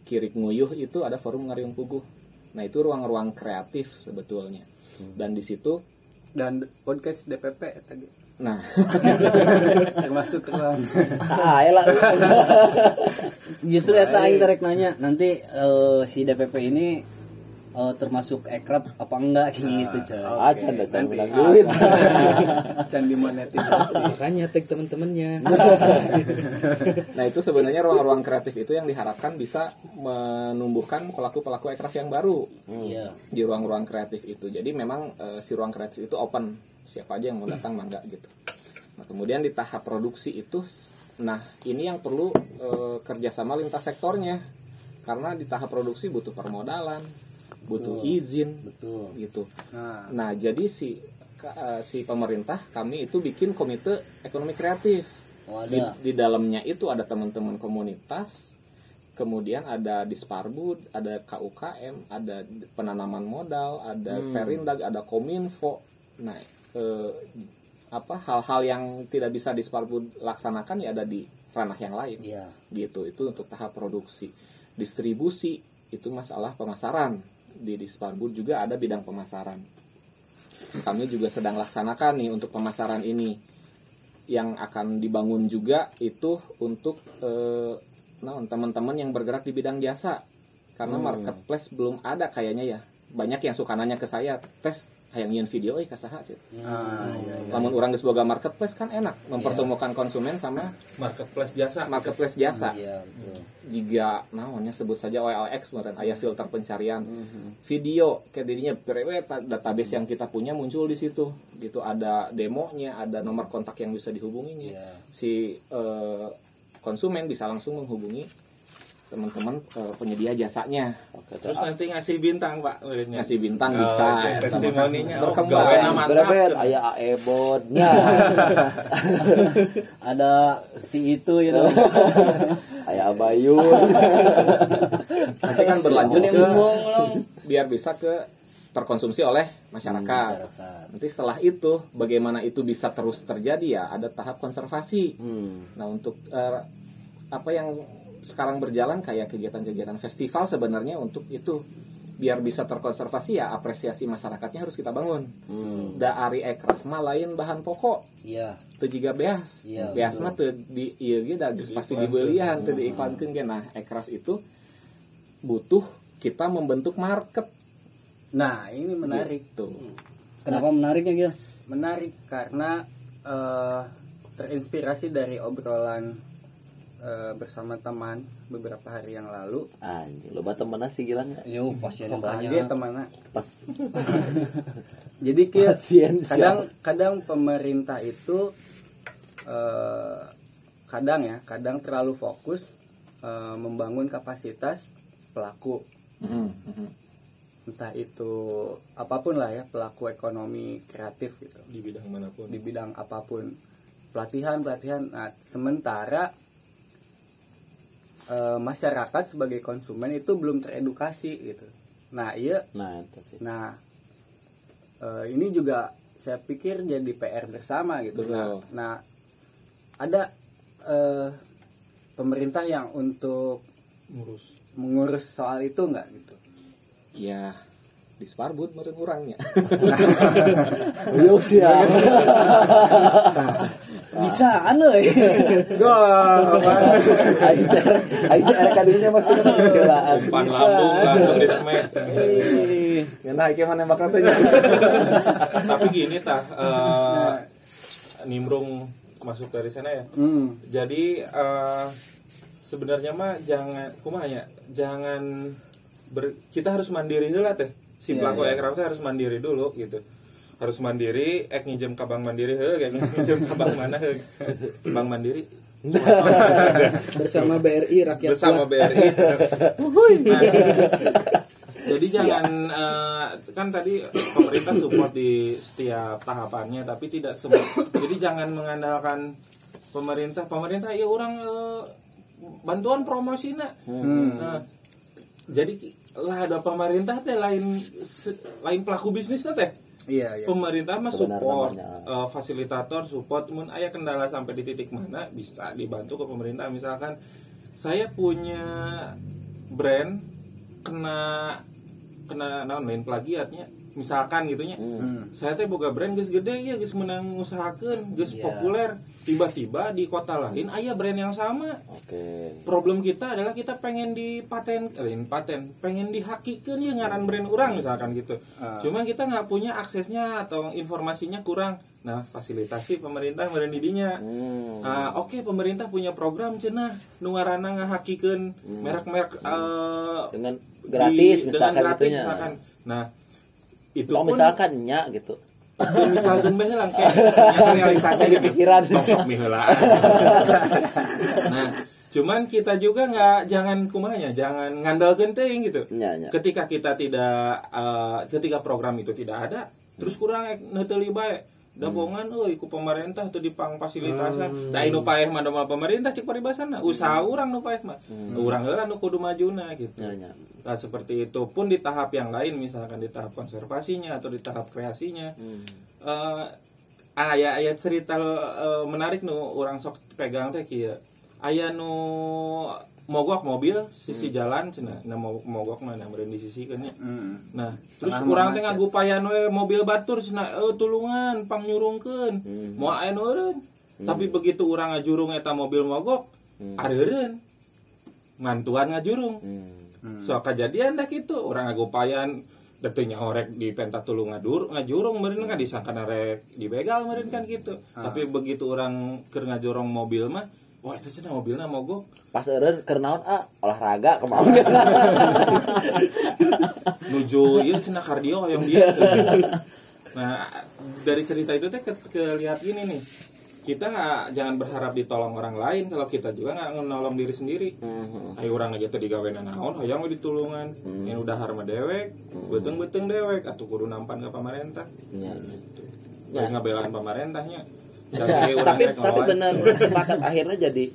Kirik. Nguyuh itu ada forum Ngariung Puguh. Nah itu ruang-ruang kreatif sebetulnya. Dan di situ dan podcast DPP tadi. Nah. Termasuk ruang. Ah, ayo lah. Justru eta aing terek nanya nanti eh, si DPP ini eh, termasuk ekrab apa enggak gitu coy. Ah, canda canda Nanti. menang duit. can dimonetisasi Makanya tag teman-temannya. nah itu sebenarnya ruang-ruang kreatif itu yang diharapkan bisa menumbuhkan pelaku-pelaku ekraf yang baru Iya. di ruang-ruang kreatif itu. Jadi memang eh, si ruang kreatif itu open, siapa aja yang mau datang mangga gitu. Nah kemudian di tahap produksi itu, nah ini yang perlu eh, kerjasama lintas sektornya, karena di tahap produksi butuh permodalan, butuh izin, Betul. gitu. nah Nah jadi si eh, si pemerintah kami itu bikin komite ekonomi kreatif. Oh, Di, ada. di dalamnya itu ada teman-teman komunitas, kemudian ada disparbud, ada KUKM, ada penanaman modal, ada perindag, ada kominfo. Nah, eh, apa hal-hal yang tidak bisa disparbud laksanakan ya ada di ranah yang lain. Iya. Gitu. Itu untuk tahap produksi. Distribusi itu masalah pemasaran. Di disparbud juga ada bidang pemasaran. Kami juga sedang laksanakan nih untuk pemasaran ini. Yang akan dibangun juga itu untuk eh, nah teman-teman yang bergerak di bidang jasa. Karena marketplace belum ada kayaknya ya. Banyak yang suka nanya ke saya tes hayang nyiun video eh kasaha Cit. ah, iya, iya. lamun orang geus boga marketplace kan enak mempertemukan konsumen sama marketplace jasa marketplace jasa Iya, betul. jika namanya sebut saja OLX meren aya filter pencarian video kayak dirinya database yang kita punya muncul di situ gitu ada demonya ada nomor kontak yang bisa dihubunginya Iya. si eh, konsumen bisa langsung menghubungi teman-teman eh, penyedia jasanya Oke, terus nanti ngasih bintang pak muridnya ngasih bintang Oh, bisa oke. ya, testimoninya oh, Berkembang. gawe nama Berapa aya aebodnya. Ada si itu ya. Aya abayun. nanti kan berlanjut yang ke ngomong long. biar bisa ke terkonsumsi oleh masyarakat Masyarakat. nanti setelah itu bagaimana itu bisa terus terjadi ya ada tahap konservasi Hmm. Nah untuk eh, apa yang sekarang berjalan kayak kegiatan-kegiatan festival sebenarnya untuk itu biar bisa terkonservasi ya apresiasi masyarakatnya harus kita bangun. Hmm. Da ari ekraf mah lain bahan pokok Iya. teu jiga beas. Iya, beas mah teu di ieu ge da geus pasti dibelian teu diiklankeun ge. Nah, ekraf itu butuh kita membentuk market nah ini menarik tuh. Kenapa menariknya gitu? menarik karena eh, terinspirasi dari obrolan eh, bersama teman beberapa hari yang lalu. Anjing lo temen sih gila nggak Yo, pasiennya kaget banyak. temannya pas. Jadi kayak pasien kadang kadang pemerintah itu eh, kadang ya kadang terlalu fokus eh, membangun kapasitas pelaku. Mhm, mhm. entah itu apa pun lah ya pelaku ekonomi kreatif gitu. Di bidang mana pun. Di bidang apa pun. Pelatihan pelatihan nah sementara eh, masyarakat sebagai konsumen itu belum teredukasi gitu. Nah iya. Nah itu sih. Nah eh, ini juga saya pikir jadi PR bersama gitu. Nah, Betul. nah ada eh, pemerintah yang untuk ngurus. mengurus soal itu nggak gitu? Ya di Sparbud meureun urangnya Uyuk sih ya Bisa anu. Ya. Teh aing teh kadinya maksudnya pembelaan pan lambung langsung di smash. Ngena iki mah nembak teh tapi gini tah eh, nimbrung masuk dari sana ya. Hmm. jadi eh, sebenarnya mah jangan kumaha ya jangan ber- kita harus mandiri dulu teh. Si Iya, pelaku ekraf teh harus mandiri dulu gitu harus mandiri ek nginjem ke bank mandiri he kayak nginjem ke bank mana he. Bank mandiri. Bersama BRI rakyat bersama kuat. BRI Nah, jadi jangan eh, kan tadi pemerintah support di setiap tahapannya tapi tidak semua. Jadi jangan mengandalkan pemerintah. Pemerintah ya orang eh, bantuan promosi nak. Hmm. Nah, jadi lah ada pemerintah teh lain lain pelaku bisnis teh iya iya pemerintah mah support namanya. eh, fasilitator support mun aya kendala sampai di titik mana bisa dibantu ke pemerintah misalkan saya punya brand kena kena naon lain plagiatnya misalkan gitunya Hmm. saya teh boga brand geus gede ya geus menang usahakeun geus Iya. populer tiba-tiba di kota lain aya brand yang sama. Oke. Problem kita adalah kita pengen dipaten eh, paten pengen dihakikeun ya ngaran brand orang misalkan gitu. Ah. cuma kita nggak punya aksesnya atau informasinya kurang. Nah fasilitasi pemerintah meureun di dinya hmm. Ah, oke pemerintah punya program cenah nu ngaranna ngahakikeun Hmm. merek-merek eh, dengan di- gratis dengan misalkan gratis itunya misalkan. Nah itu oh pun misalkan nya gitu Jeung misalkan bae nya realisasi Saya kepikiran. Sok mi heula. Nah, cuman kita juga nggak jangan kumanya, jangan ngandalkeun teuing gitu. nya nya Ketika kita tidak eh, ketika program itu tidak ada, terus kurang neuteli bae. Dabongan euy ku pemerintah tuh dipang fasilitasan. Da anu paeh mah pemerintah cek paribasana, usaha urang nu paeh mah. Urang heula nu kudu majuna gitu. nya nya Nah, seperti itu pun di tahap yang lain misalkan di tahap konservasinya atau di tahap kreasinya Hmm. eh aya aya cerita eh, menarik nu orang sok pegang teh kieu aya nu mogok mobil sisi jalan cenah nah mo- mogok mana meureun disisikeun nya Hmm. nah terus Tengah urang teh ngagupayan we mobil batur cenah eh tulungan pang nyurungkeun Hmm. moal aya nu eureun tapi begitu urang ngajurung eta mobil mogok Hmm. areureun ngantuan ngajurung Hmm. So kejadian dah gitu. Orang ngagupayan detunya orek di pentas tulung ngadur ngajurung meureun kan disangka rek dibegal meureun kan gitu. Tapi begitu orang keur ngajorong mobil mah wah itu cenah mobilnya mogok. Pas eureun keur naon ah olahraga ke mana nuju ieu cenah kardio yang dia. Nah dari cerita itu teh ke, kelihat ini nih kita nggak jangan berharap ditolong orang lain. Kalau kita juga nggak nolong diri sendiri. Hmm. Ayo orang aja tadi gawe naon, hayang we ditulungan. Yang udah harma dewek, beteng-beteng dewek. Atau kudu nampan ke pemerintah. nya nya Ya. ngabelaan pemerintahnya. Ya, tapi tapi benar sepakat. Akhirnya jadi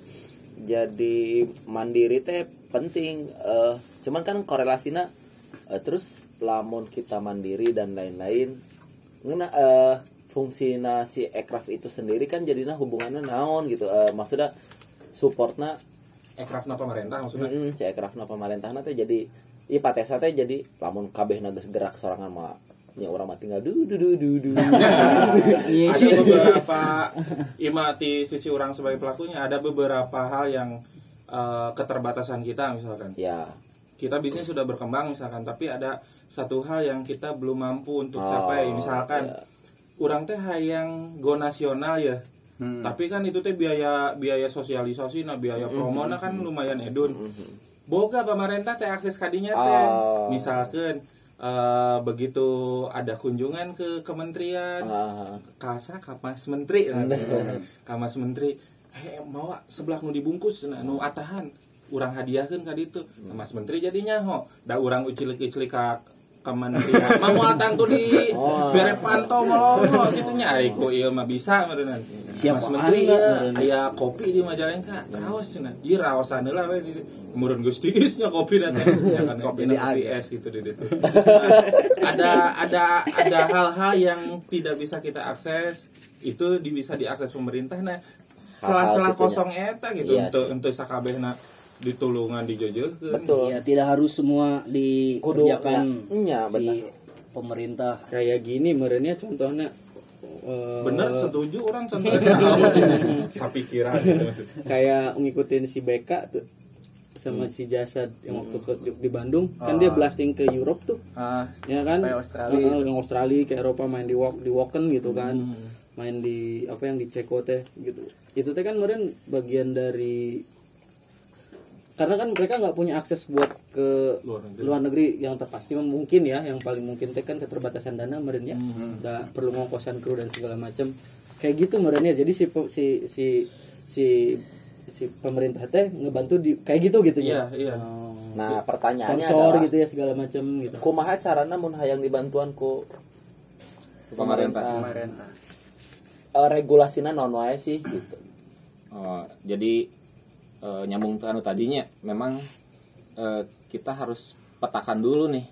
jadi mandiri teh penting. Eh, cuman kan korelasinya eh, terus lamun kita mandiri dan lain-lain ngena eh, fungsinya si ekraf itu sendiri kan jadinya hubungannya naon gitu eh, maksudnya supportnya Ekrafna pemerintah maksudnya. mm, si ekrafna pemerintah teh jadi iya patesa teh jadi lamun kabeh geus gerak sorangan mah nya orang mah tinggal du du du du du Iya ada beberapa ima di sisi orang sebagai pelakunya ada beberapa hal yang eh, keterbatasan kita misalkan. ya Kita bisnis sudah berkembang misalkan, tapi ada satu hal yang kita belum mampu untuk Oh, capai. Misalkan ya. Orang teh hayang go nasional ya. Tapi kan itu teh biaya biaya sosialisasi nah biaya promo nah kan lumayan edun. Boga pemerintah teh akses kadinya teh. Oh. Misalkan eh, begitu ada kunjungan ke kementerian Ah, kasa kamas menteri nah, kamas menteri eh bawa sebelah nu dibungkus nah, nu atahan. Urang hadiahkeun ka ditu. Nah, mas menteri jadinya ho da urang ucilik-ucilik ka kementerian. Mah moal tangtu di Oh. bere panto molongo gitu nya ari ku ieu mah bisa meureun Siap, mas menteri ya aya kopi di Majalengka. Kaos cenah ieu raosan heula we meureun geus tiisnya kopi dan teh ya kan kopi ada. es gitu di ditu ada ada ada hal-hal yang tidak bisa kita akses. Itu di, bisa diakses pemerintah nah. Celah-celah gitunya. kosong eta gitu Iya untuk untuk sakabehna ditulungan dijojokeun betul. Ya tidak harus semua dikerjakan Kudu, ya, si benar. pemerintah. Kayak gini merenya contohnya eh, bener setuju orang contohnya. Sapikiran gitu maksudnya. Kayak ngikutin si BK tuh sama si jasad yang waktu ke, di, di Bandung. Kan dia blasting ke Europe tuh. Ah ya kan? Sampai Australia. Heeh, ke Australia ke Eropa main di walk di Woken gitu kan. Main di apa yang di Ceko teh gitu. Itu teh kan kemarin bagian dari karena kan mereka nggak punya akses buat ke Luar negeri. luar negeri yang terpasti mungkin ya yang paling mungkin teh kan keterbatasan dana meren ya. Nggak perlu ngongkosan kru dan segala macam kayak gitu meren ya. Jadi si si si si si pemerintah teh ngebantu di kayak gitu gitu iya ya. Iya Oh. nah pertanyaannya sponsor adalah gitu ya segala macam gitu. Kumaha carana mun hayang dibantuan ku Pemerintah. pemerintah. Eh, regulasinya non wae sih gitu. Oh, jadi eh, nyambung ke anu tadinya memang eh, kita harus petakan dulu nih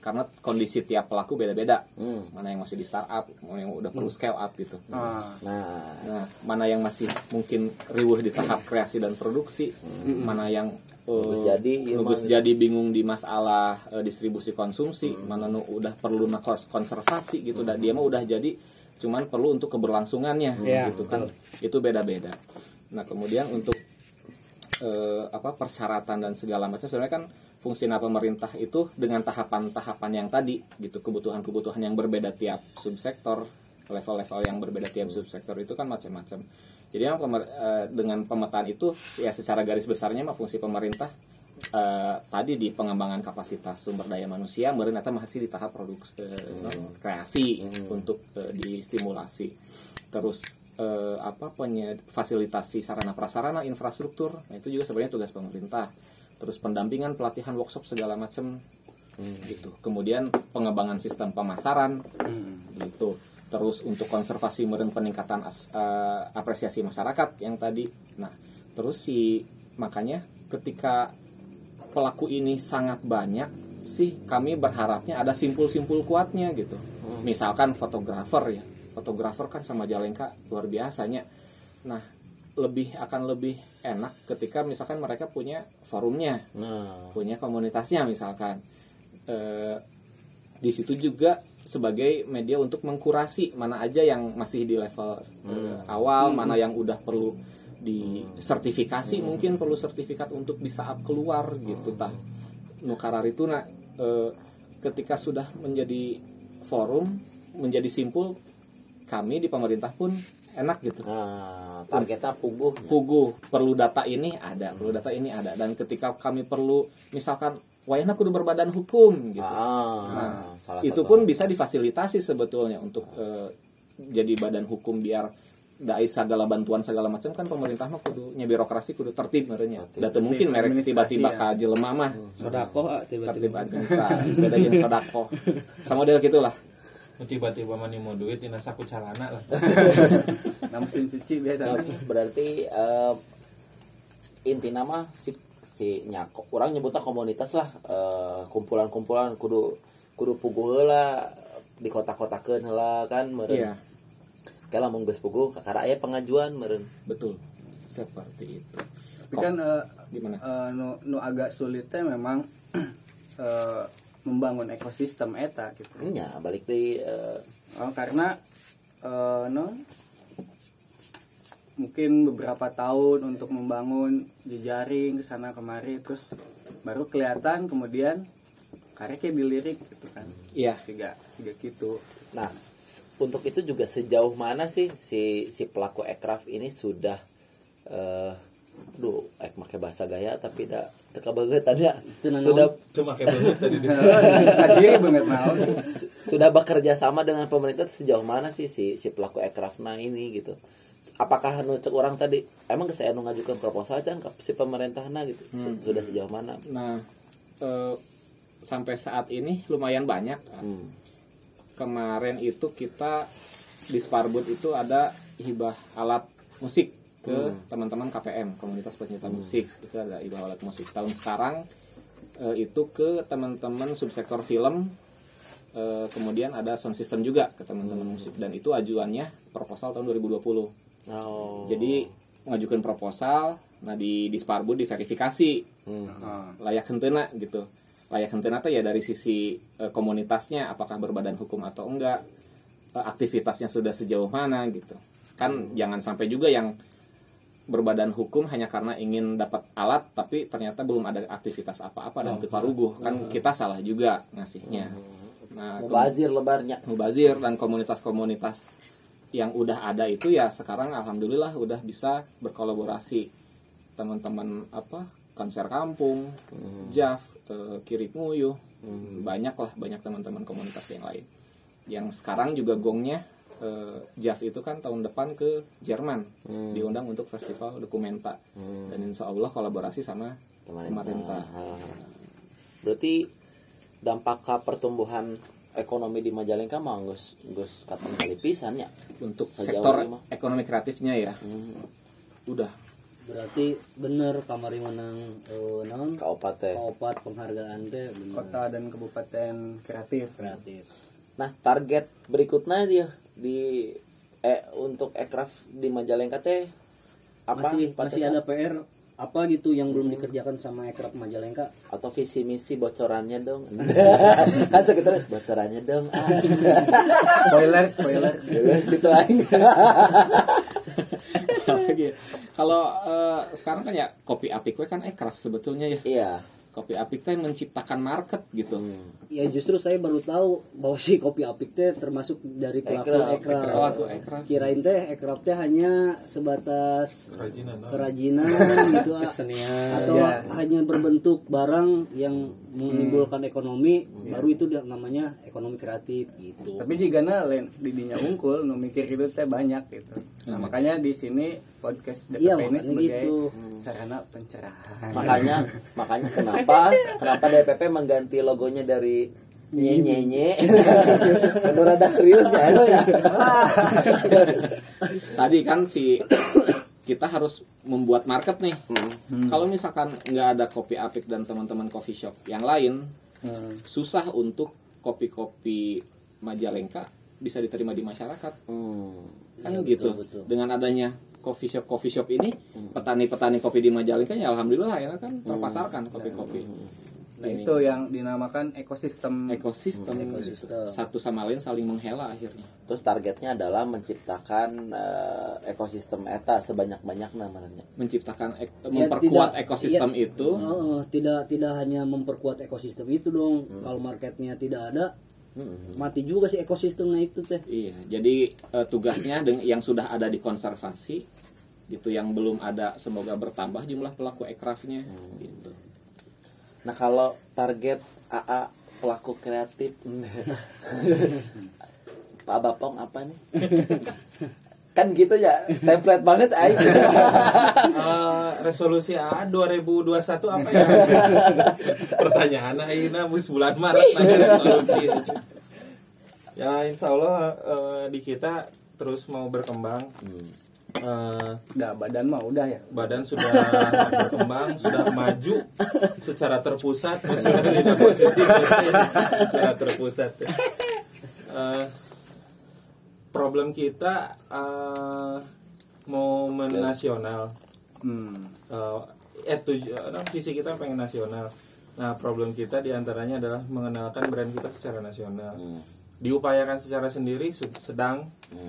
karena kondisi tiap pelaku beda-beda. Hmm. mana yang masih di startup mana yang udah perlu scale up gitu. Ah. Nah. Nah mana yang masih mungkin riuh di tahap kreasi dan produksi mana yang Bagus jadi, iya jadi bingung di masalah eh, distribusi konsumsi mana nu udah perlu na kos- konservasi gitu dah dia mah udah jadi cuman perlu untuk keberlangsungannya Iya, gitu kan. itu beda-beda. Nah kemudian untuk eh, apa persyaratan dan segala macam sebenarnya kan fungsinya pemerintah itu dengan tahapan-tahapan yang tadi gitu. Kebutuhan-kebutuhan yang berbeda tiap subsektor level-level yang berbeda tiap subsektor itu kan macam-macam. Jadi yang pemer- eh, dengan pemetaan itu ya secara garis besarnya mah fungsi pemerintah eh, tadi di pengembangan kapasitas sumber daya manusia ternyata masih di tahap produksi eh, kreasi untuk eh, distimulasi. Terus eh, apa penye- fasilitasi sarana prasarana infrastruktur. Nah itu juga sebenarnya tugas pemerintah. Terus pendampingan pelatihan workshop segala macam gitu. Kemudian pengembangan sistem pemasaran. Gitu. Terus untuk konservasi meren peningkatan as- eh, apresiasi masyarakat yang tadi. Nah terus si makanya ketika pelaku ini sangat banyak sih kami berharapnya ada simpul-simpul kuatnya gitu. Misalkan fotografer ya fotografer kan sama Jalengka luar biasanya. Nah lebih akan lebih enak ketika misalkan mereka punya forumnya nah. punya komunitasnya misalkan. Eh, di situ juga sebagai media untuk mengkurasi mana aja yang masih di level eh, awal mana yang udah perlu disertifikasi mungkin perlu sertifikat untuk bisa up keluar gitu tah. Nukarar itu nah eh, ketika sudah menjadi forum menjadi simpul kami di pemerintah pun enak gitu. Nah targetnya puguh pugu perlu data ini ada perlu data ini ada. Dan ketika kami perlu misalkan wayahna kudu berbadan hukum gitu. Ah Nah, salah itu satu. pun bisa difasilitasi sebetulnya untuk eh, jadi badan hukum biar dai segala bantuan segala macam. Kan pemerintah mah kudu nya birokrasi kudu tertib merenya. Data mungkin merek tiba-tiba ka jelema mah. Sodako ah, tertib tiba-tiba administrasi beda jeung sodako sama model gitulah tiba-tiba mani mau duit dina saku calana lah. Nah mesin cuci biasa. Nah, berarti eh, inti nama si si nyako orang nyebutnya komunitas lah eh, kumpulan-kumpulan kudu kudu puguh lah di kota-kotakeun heula kan meureun. Iya. Kala mun geus puguh kakara aya pengajuan meureun. Betul. Seperti itu. Tapi kan eh, gimana? eh, nu, nu agak sulitnya memang eh, membangun ekosistem eta gitu. Nya balik deui eh, Oh, karena eh, no, mungkin beberapa tahun untuk membangun jejaring ke sana kemari terus baru kelihatan kemudian karyanya dilirik gitu kan. Iya. Tiga tiga gitu. Nah untuk itu juga sejauh mana sih si si pelaku aircraft ini sudah eh duh ek make bahasa gaya tapi dah teka banget tadi ya. Sudah Cuma kayak banget sudah bekerja sama dengan pemerintah sejauh mana sih si si pelaku aircraft nah ini gitu? Apakah nu cek orang tadi emang saya nu ngajukan proposal can ke si pemerintah nah gitu? Su- sudah sejauh mana? Nah, eh, sampai saat ini lumayan banyak. Hmm. Kemarin itu kita di Sparbud itu ada hibah alat musik ke teman-teman KPM, komunitas pencinta musik. Itu ada hibah alat musik. Tahun sekarang eh, itu ke teman-teman subsektor film. eh, kemudian ada sound system juga ke teman-teman musik dan itu ajuannya proposal tahun 2020. oh Jadi mengajukan proposal, nah di di Sparbud diverifikasi Hmm. layak hentena gitu layak hentena tuh ya dari sisi eh, komunitasnya apakah berbadan hukum atau enggak eh, aktivitasnya sudah sejauh mana gitu kan jangan sampai juga yang berbadan hukum hanya karena ingin dapat alat tapi ternyata belum ada aktivitas apa-apa dan pipa ruguh. Kan kita salah juga ngasihnya. Nah ke- mubazir lebarnya. Mubazir dan komunitas-komunitas yang udah ada itu ya sekarang alhamdulillah udah bisa berkolaborasi. Teman-teman apa konser kampung JAF eh, Kirik Nguyuh banyak lah banyak teman-teman komunitas yang lain. Yang sekarang juga gongnya eh, JAF itu kan tahun depan ke Jerman diundang untuk festival dokumenta. Dan insya Allah kolaborasi sama pemerintah. Berarti dampak ke pertumbuhan ekonomi di Majalengka mah gus gus kapan kali pisan ya? Untuk Sejauh sektor ini ekonomi kreatifnya ya? Hmm. udah. Berarti bener kamari menang eh, naon? Kabupaten penghargaan teh bener. Kota dan kabupaten kreatif. kreatif nah target berikutnya dia di eh untuk aircraft di Majalengka teh apa? Masih masih ada PR apa gitu yang belum dikerjakan sama Ekraf Majalengka? Atau visi misi bocorannya dong? Kan sekitar bocorannya dong. Ah. Spoiler, spoiler. gitu aja. Lagi kalau eh, sekarang kan ya kopi apik we kan ekraf sebetulnya ya. Iya kopi apik teh menciptakan market gitu ya justru saya baru tahu bahwa si kopi apik teh termasuk dari pelaku Ekraf. Ekraf pelaku ekraf kirain teh Ekraf teh hanya sebatas Kerajinan. nah. kerajinan gitu ah. Kesenian. atau Ya. hanya berbentuk barang yang menimbulkan ekonomi baru itu dia namanya ekonomi kreatif gitu Tapi jika lain didinya unggul, nu mikir gitu teh banyak gitu. Nah, makanya di sini podcast DPP Iya, ini sebagai gitu. sarana pencerahan. makanya makanya kenapa kenapa DPP mengganti logonya dari nye nye nye Aduh, rada serius ya itu ya tadi kan si kita harus membuat market nih kalau misalkan nggak ada kopi apik dan teman-teman coffee shop yang lain Hmm. susah untuk kopi-kopi Majalengka bisa diterima di masyarakat. Hmm. kan Iya, gitu. betul, betul. dengan adanya coffee shop coffee shop ini petani-petani kopi di Majalengka ya alhamdulillah ya kan terpasarkan kopi-kopi. Nah, itu yang dinamakan ekosistem. Ekosistem, Ekosistem. satu sama lain saling menghela akhirnya. Terus targetnya adalah menciptakan eh, ekosistem eta sebanyak banyak namanya menciptakan ek- Ya, memperkuat tidak- ekosistem iya. itu. Heeh, tidak tidak hanya memperkuat ekosistem itu dong. Kalau marketnya tidak ada mati juga sih ekosistemnya itu teh. Iya jadi eh, tugasnya yang sudah ada di konservasi gitu yang belum ada semoga bertambah jumlah pelaku ekrafnya gitu. Nah kalau target AA pelaku kreatif Pak Bapong apa nih kan gitu ya template banget aja Eh, resolusi A 2021 apa ya? Pertanyaan akhirnya bus bulan Maret nanya resolusi. Ya insya Allah eh, di kita terus mau berkembang. Eh, udah badan mah udah ya. badan sudah berkembang, sudah maju secara terpusat, sudah di posisi secara terpusat. Eh, problem kita momen nasional Hmm. eh eh, tuju- eh, visi kita pengen nasional. Nah, problem kita di antaranya adalah mengenalkan brand kita secara nasional. Diupayakan secara sendiri sedang.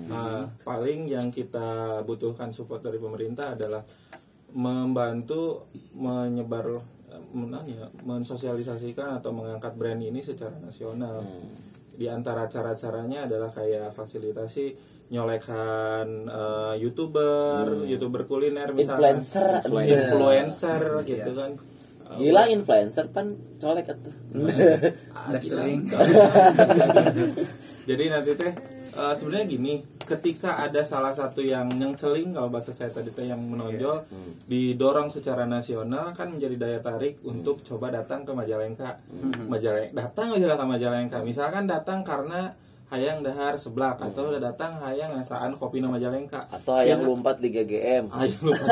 Nah, paling yang kita butuhkan support dari pemerintah adalah membantu menyebar eh, men- ya, mensosialisasikan atau mengangkat brand ini secara nasional. Di antara cara-caranya adalah kayak fasilitasi nyolekan eh, youtuber youtuber kuliner misalkan. Influencer. influencer gitu kan. Gila influencer pan colek atuh. ada sering. Jadi nanti teh eh, sebenarnya gini, ketika ada salah satu yang nyengceling kalau bahasa saya tadi teh yang menonjol didorong secara nasional kan menjadi daya tarik untuk coba datang ke Majalengka. Majalengka datang aja lah ke Majalengka. Misalkan datang karena hayang dahar seblak atau udah datang hayang ngasaan kopi nama Majalengka. Atau yang Ya, lompat di GGM. Ayo lupa.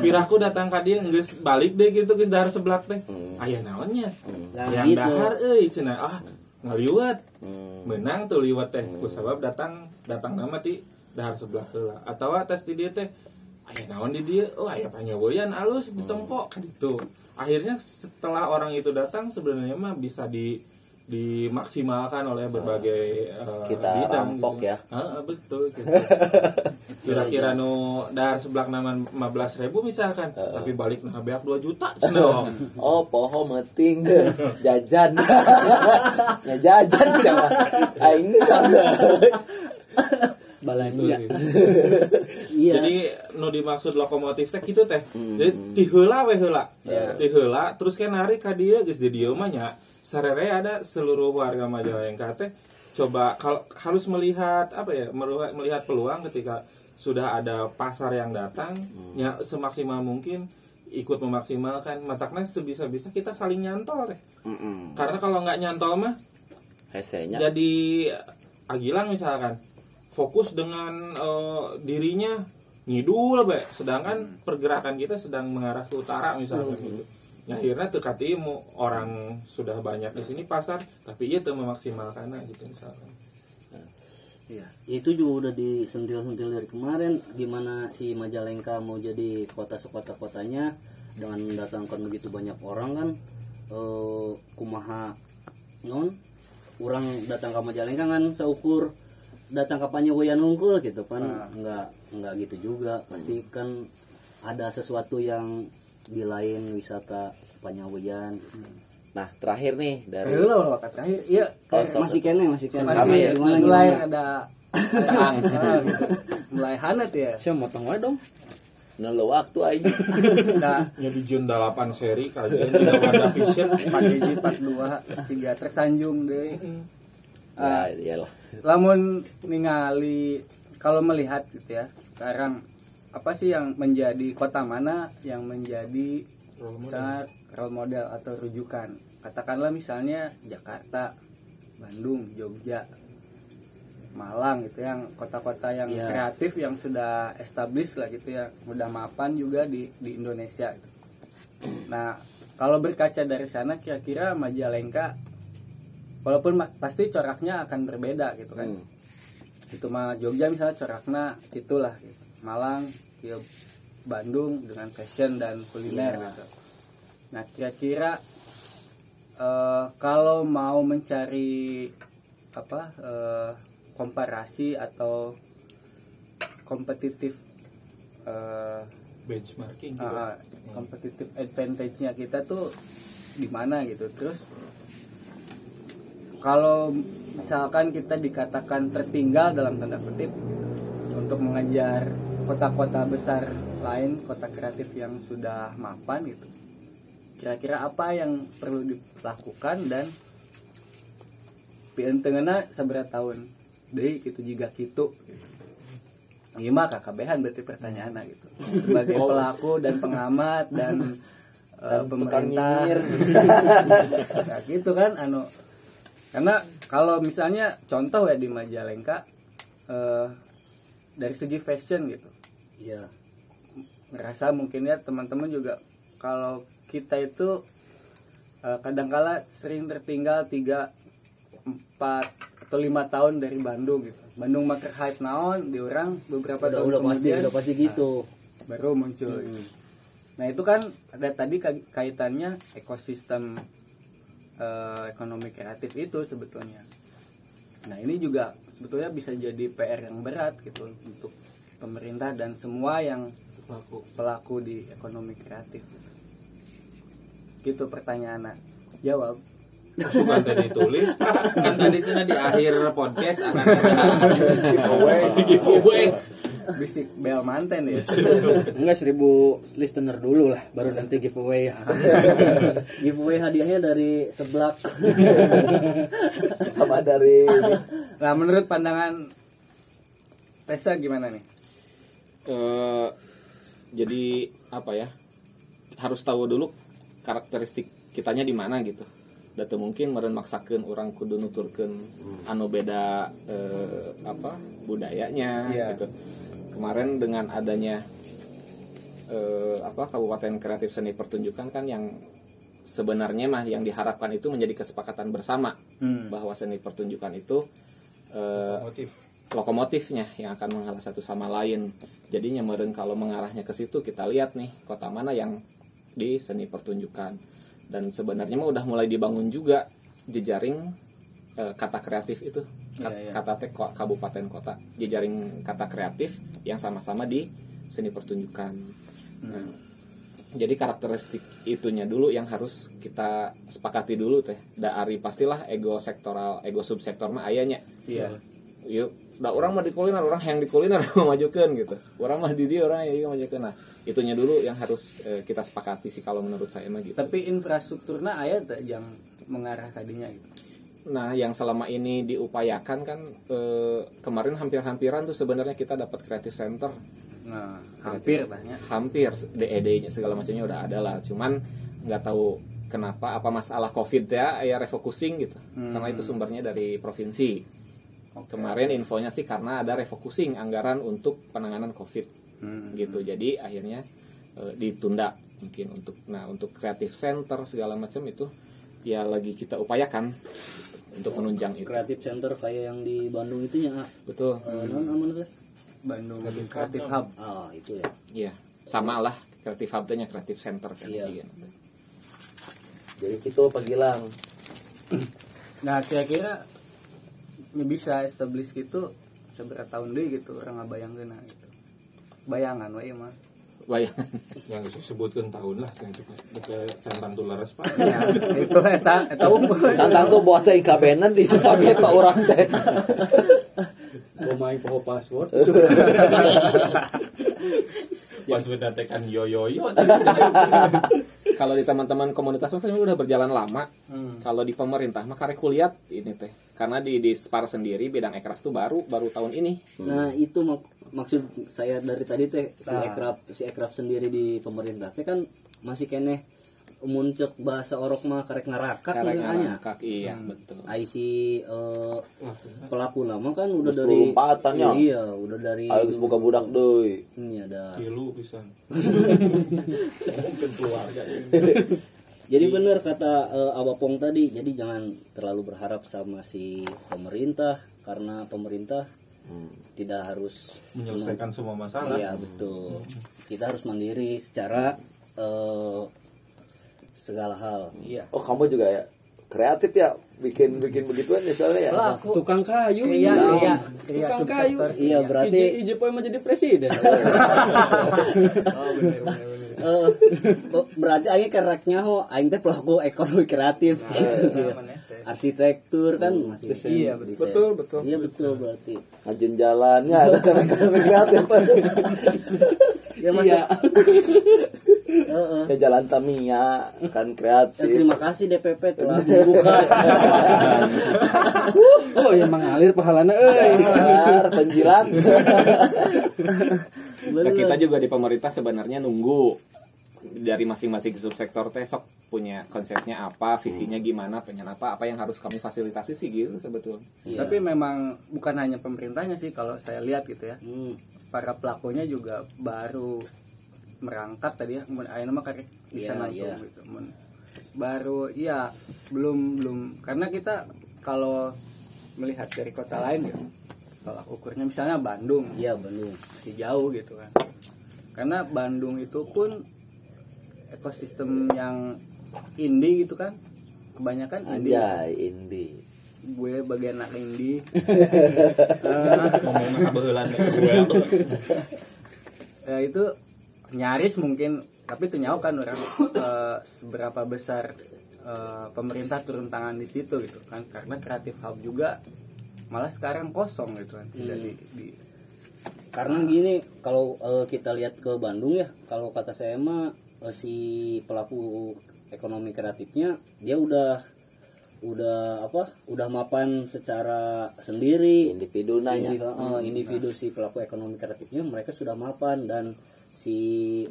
Piraku datang ka dia geus balik deh gitu geus dahar seblak teh. Aya naonnya? Nah, Yang gitu. dahar euy cenah ah ngaliwat. Hmm. Menang tuh liwat teh. Kusabab datang datang nama ti dahar sebelah heula. Atau tes di dia teh aya naon di dia? Oh aya panyawoyan alus di tempo. Kan itu. Akhirnya setelah orang itu datang sebenarnya mah bisa di dimaksimalkan oleh berbagai eh, Kita bidang rampok gitu. ya. Heeh, betul gitu. kira-kira nu dahar sebelah nama 15 ribu misalkan tapi balik nah beak 2 juta cenah Oh, poho meting jajan. ya jajan siapa? Aing balanja Iya. Jadi nu dimaksud lokomotif teh kitu teh. Jadi ti heula we heula. Ti heula terus kan narik ka dieu geus di dieu mah nya. Sarere ada seluruh warga Majalengka teh coba kalau harus melihat apa ya melihat, melihat peluang ketika sudah ada pasar yang datang ya semaksimal mungkin ikut memaksimalkan. Mataknya sebisa-bisa kita saling nyantol teh. Karena kalau nggak nyantol mah Hesenya. jadi Agilang misalkan. Fokus dengan eh, dirinya ngidul be sedangkan pergerakan kita sedang mengarah ke utara misalkan gitu ya akhirnya teu katimu orang sudah banyak di sini pasar tapi iya tuh memaksimalkan gitu misalkan. Iya, itu juga udah disentil-sentil dari kemarin gimana si Majalengka mau jadi kota sekota-kotanya dengan mendatangkan begitu banyak orang kan. Eh kumaha non? Orang datang ke Majalengka kan seukur datang ke Panyawoyan Unggul gitu kan. Nggak nggak gitu juga. Pasti kan ada sesuatu yang di lain wisata Panyawoyan Nah, terakhir nih dari Ayo lah waktu terakhir. Iya. Oh, Eh, masih kene masih kene. Masih gimana mulai ada caang Ah, gitu. mulai hangat ya. Saya motong wae dong. Nelo waktu aing. nah ya di Jun 8 seri kajian di Wanda Vision 4 hiji 42 tiga tersanjung deh. Ya, iyalah. lamun ningali kalau melihat gitu ya sekarang apa sih yang menjadi kota mana yang menjadi sangat role model atau rujukan katakanlah misalnya Jakarta Bandung Jogja Malang gitu yang kota-kota yang Iya. kreatif yang sudah established lah gitu ya udah mapan juga di di Indonesia gitu. nah kalau berkaca dari sana kira-kira Majalengka walaupun pasti coraknya akan berbeda gitu kan Hmm. itu mah Jogja misalnya coraknya itulah gitu. Malang ya Bandung dengan fashion dan kuliner gitu. Nah kira-kira eh, kalau mau mencari apa eh, komparasi atau kompetitif eh, benchmarking gitu. ah, kompetitif advantage-nya kita tuh di mana gitu terus kalau misalkan kita dikatakan tertinggal dalam tanda kutip untuk mengejar kota-kota besar lain kota kreatif yang sudah mapan gitu. Kira-kira apa yang perlu dilakukan dan pian tengena seberapa tahun? Deh gitu jika gitu Iya mah KKBhan berarti pertanyaannya gitu. Sebagai pelaku dan pengamat dan eh, pemerintah. ya gitu kan anu. Karena kalau misalnya contoh ya di Majalengka eh, dari segi fashion gitu. Iya. Ngerasa mungkin ya teman-teman juga kalau kita itu eh, kadangkala sering tertinggal tiga empat atau lima tahun dari Bandung gitu. Bandung maker hype naon di orang beberapa udah tahun udah pasti udah pasti gitu. Baru muncul. Nah itu kan ada tadi ka- kaitannya ekosistem eh, ekonomi kreatif itu sebetulnya. Nah ini juga sebetulnya bisa jadi PR yang berat gitu untuk pemerintah dan semua yang Pelaku. pelaku di ekonomi kreatif gitu pertanyaannya jawab suka tadi tulis Pak. kan tadi tuh di akhir podcast akan giveaway giveaway bisik bel manten ya? Enggak seribu listener dulu lah, baru nanti giveaway. giveaway hadiahnya dari seblak. Sama dari nah menurut pandangan Tessa gimana nih? Eh, jadi apa ya? Harus tahu dulu karakteristik kitanya di mana gitu. Datu mungkin meren maksakan orang kudu nuturkeun anu beda eh, apa budayanya Iya. gitu kemarin dengan adanya eh, apa kabupaten kreatif seni pertunjukan kan yang sebenarnya mah yang diharapkan itu menjadi kesepakatan bersama hmm. bahwa seni pertunjukan itu eh, motif lokomotifnya yang akan mengalah satu sama lain. Jadinya meren kalau mengarahnya ke situ kita lihat nih kota mana yang di seni pertunjukan. Dan sebenarnya mah udah mulai dibangun juga jejaring eh, kata kreatif itu. Kat- Iya, iya. Kata teh ko- kabupaten kota, jejaring kata kreatif yang sama-sama di seni pertunjukan. Nah, jadi karakteristik itunya dulu yang harus kita sepakati dulu teh. Dari pastilah ego sektoral, ego subsektor mah ayahnya. Iya. Yuk da orang mah di kuliner orang yang di kuliner majukan gitu. Orang mah di dia orang yang majukan nah itunya dulu yang harus eh, kita sepakati sih kalau menurut saya mah gitu. Tapi infrastrukturnya aya tak yang mengarah tadinya gitu nah yang selama ini diupayakan kan eh, kemarin hampir-hampiran tuh sebenarnya kita dapat creative center. Nah hampir banyak. Hampir DED nya segala macamnya udah ada lah. Cuman nggak tahu kenapa apa masalah covid ya ya refocusing gitu. Hmm. karena itu sumbernya dari provinsi. Kemarin infonya sih karena ada refocusing anggaran untuk penanganan covid Hmm. gitu. Jadi akhirnya eh, ditunda mungkin untuk nah untuk creative center segala macam itu ya lagi kita upayakan untuk menunjang itu. Kreatif center kayak yang di Bandung itu ya betul. Eh, non aman tuh Bandung Creative Hub. Ah itu ya. Iya sama lah creative hub nya creative center kan Iya. Iya. jadi gitu Pak Gilang nah kira-kira ini bisa establish gitu seberapa tahun deh gitu orang ngabayangkeun nah gitu. Bayangan wae mah bayangan yang bisa sebutkan tahun lah yang centang tularas pak. Ya itu eta eta tantang tuh buat teh kabenan di sepaket Pak orang teh. Main poho password. pas tekan yo yo yo kalau di teman-teman komunitas kan udah berjalan lama. Hmm. kalau di pemerintah mah karek kuliah ini teh. Karena di di Spar sendiri bidang ekraf tuh baru baru tahun ini. Nah itu mak- maksud saya dari tadi teh si Nah. ekraf si ekraf sendiri di pemerintah teh kan masih kene muncul bahasa orok mah karek ngarakat karek nya. ngangkak iya betul. IC eh, pelaku lama kan udah dari lompatan, ya. iya udah dari ayo geus boga budak deui. Ini ada kilu pisan. Mungkin keluarga. Jadi benar kata Abapong tadi jadi jangan terlalu berharap sama si pemerintah karena pemerintah tidak harus menyelesaikan semua masalah. Iya betul. Kita harus mandiri secara eh, segala hal. iya oh kamu juga ya kreatif ya bikin bikin begituan misalnya ya pelaku Tukang kayu. iya iya iya Tukang kayu. Iya berarti Ije, ije poe mah jadi presiden. oh bener bener bener oh, berarti aing kereknya ho aing teh pelaku ekonomi kreatif gitu. Aman ya, teh. Arsitektur kan masih Iya, desain. betul, betul. Iya betul berarti. ngajin jalannya ada kreatif Ya masih. Iya. Heeh. ya jalan Tamiya kan Eh, kreatif terima kasih DPP telah membuka Oh, yang mengalir pahalana euy. Benar, penjilat Nah, kita juga di pemerintah sebenarnya nunggu dari masing-masing subsektor teh sok punya konsepnya apa, visinya gimana, pengen apa, apa yang harus kami fasilitasi sih gitu sebetulnya. Iya. tapi memang bukan hanya pemerintahnya sih kalau saya lihat gitu ya Hmm, para pelakunya juga baru merangkap tadi ya mun aya mah karek di Iya, sana iya. tuh gitu mun. Baru ya belum belum. Karena kita kalau melihat dari kota lain gitu kalau ukurnya misalnya Bandung. Iya Bandung. masih jauh gitu kan. Karena Bandung itu pun ekosistem yang indie gitu kan. Kebanyakan indie. Anjay indi gue bagian anak mah baheula gue ya itu nyaris mungkin tapi itu nyawa kan orang. Eh, seberapa besar eh, pemerintah turun tangan di situ gitu kan. Karena kreatif hub juga malah sekarang kosong gitu kan tidak di, di- karena gini kalau eh, kita lihat ke Bandung ya kalau kata saya mah eh, si pelaku ekonomi kreatifnya dia udah udah apa udah mapan secara sendiri. Individu nanya. Individu, eh, individu si pelaku ekonomi kreatifnya mereka sudah mapan. Dan si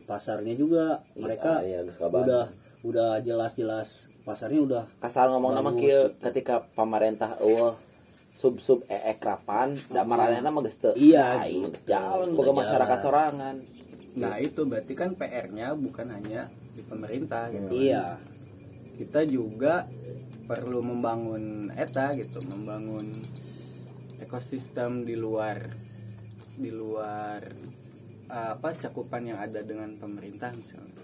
pasarnya juga mereka ah, geus kabar. udah udah jelas-jelas pasarnya udah kasar ngomong nama kieu ketika pemerintah eueuh sub sub eekrapan da maranehna mah geus teu. Iya, aing gitu. geus jalan boga masyarakat sorangan. Nah itu berarti kan PR-nya bukan hanya di pemerintah gitu iya. kita juga perlu membangun eta gitu membangun ekosistem di luar di luar eh, apa cakupan yang ada dengan pemerintah misalnya.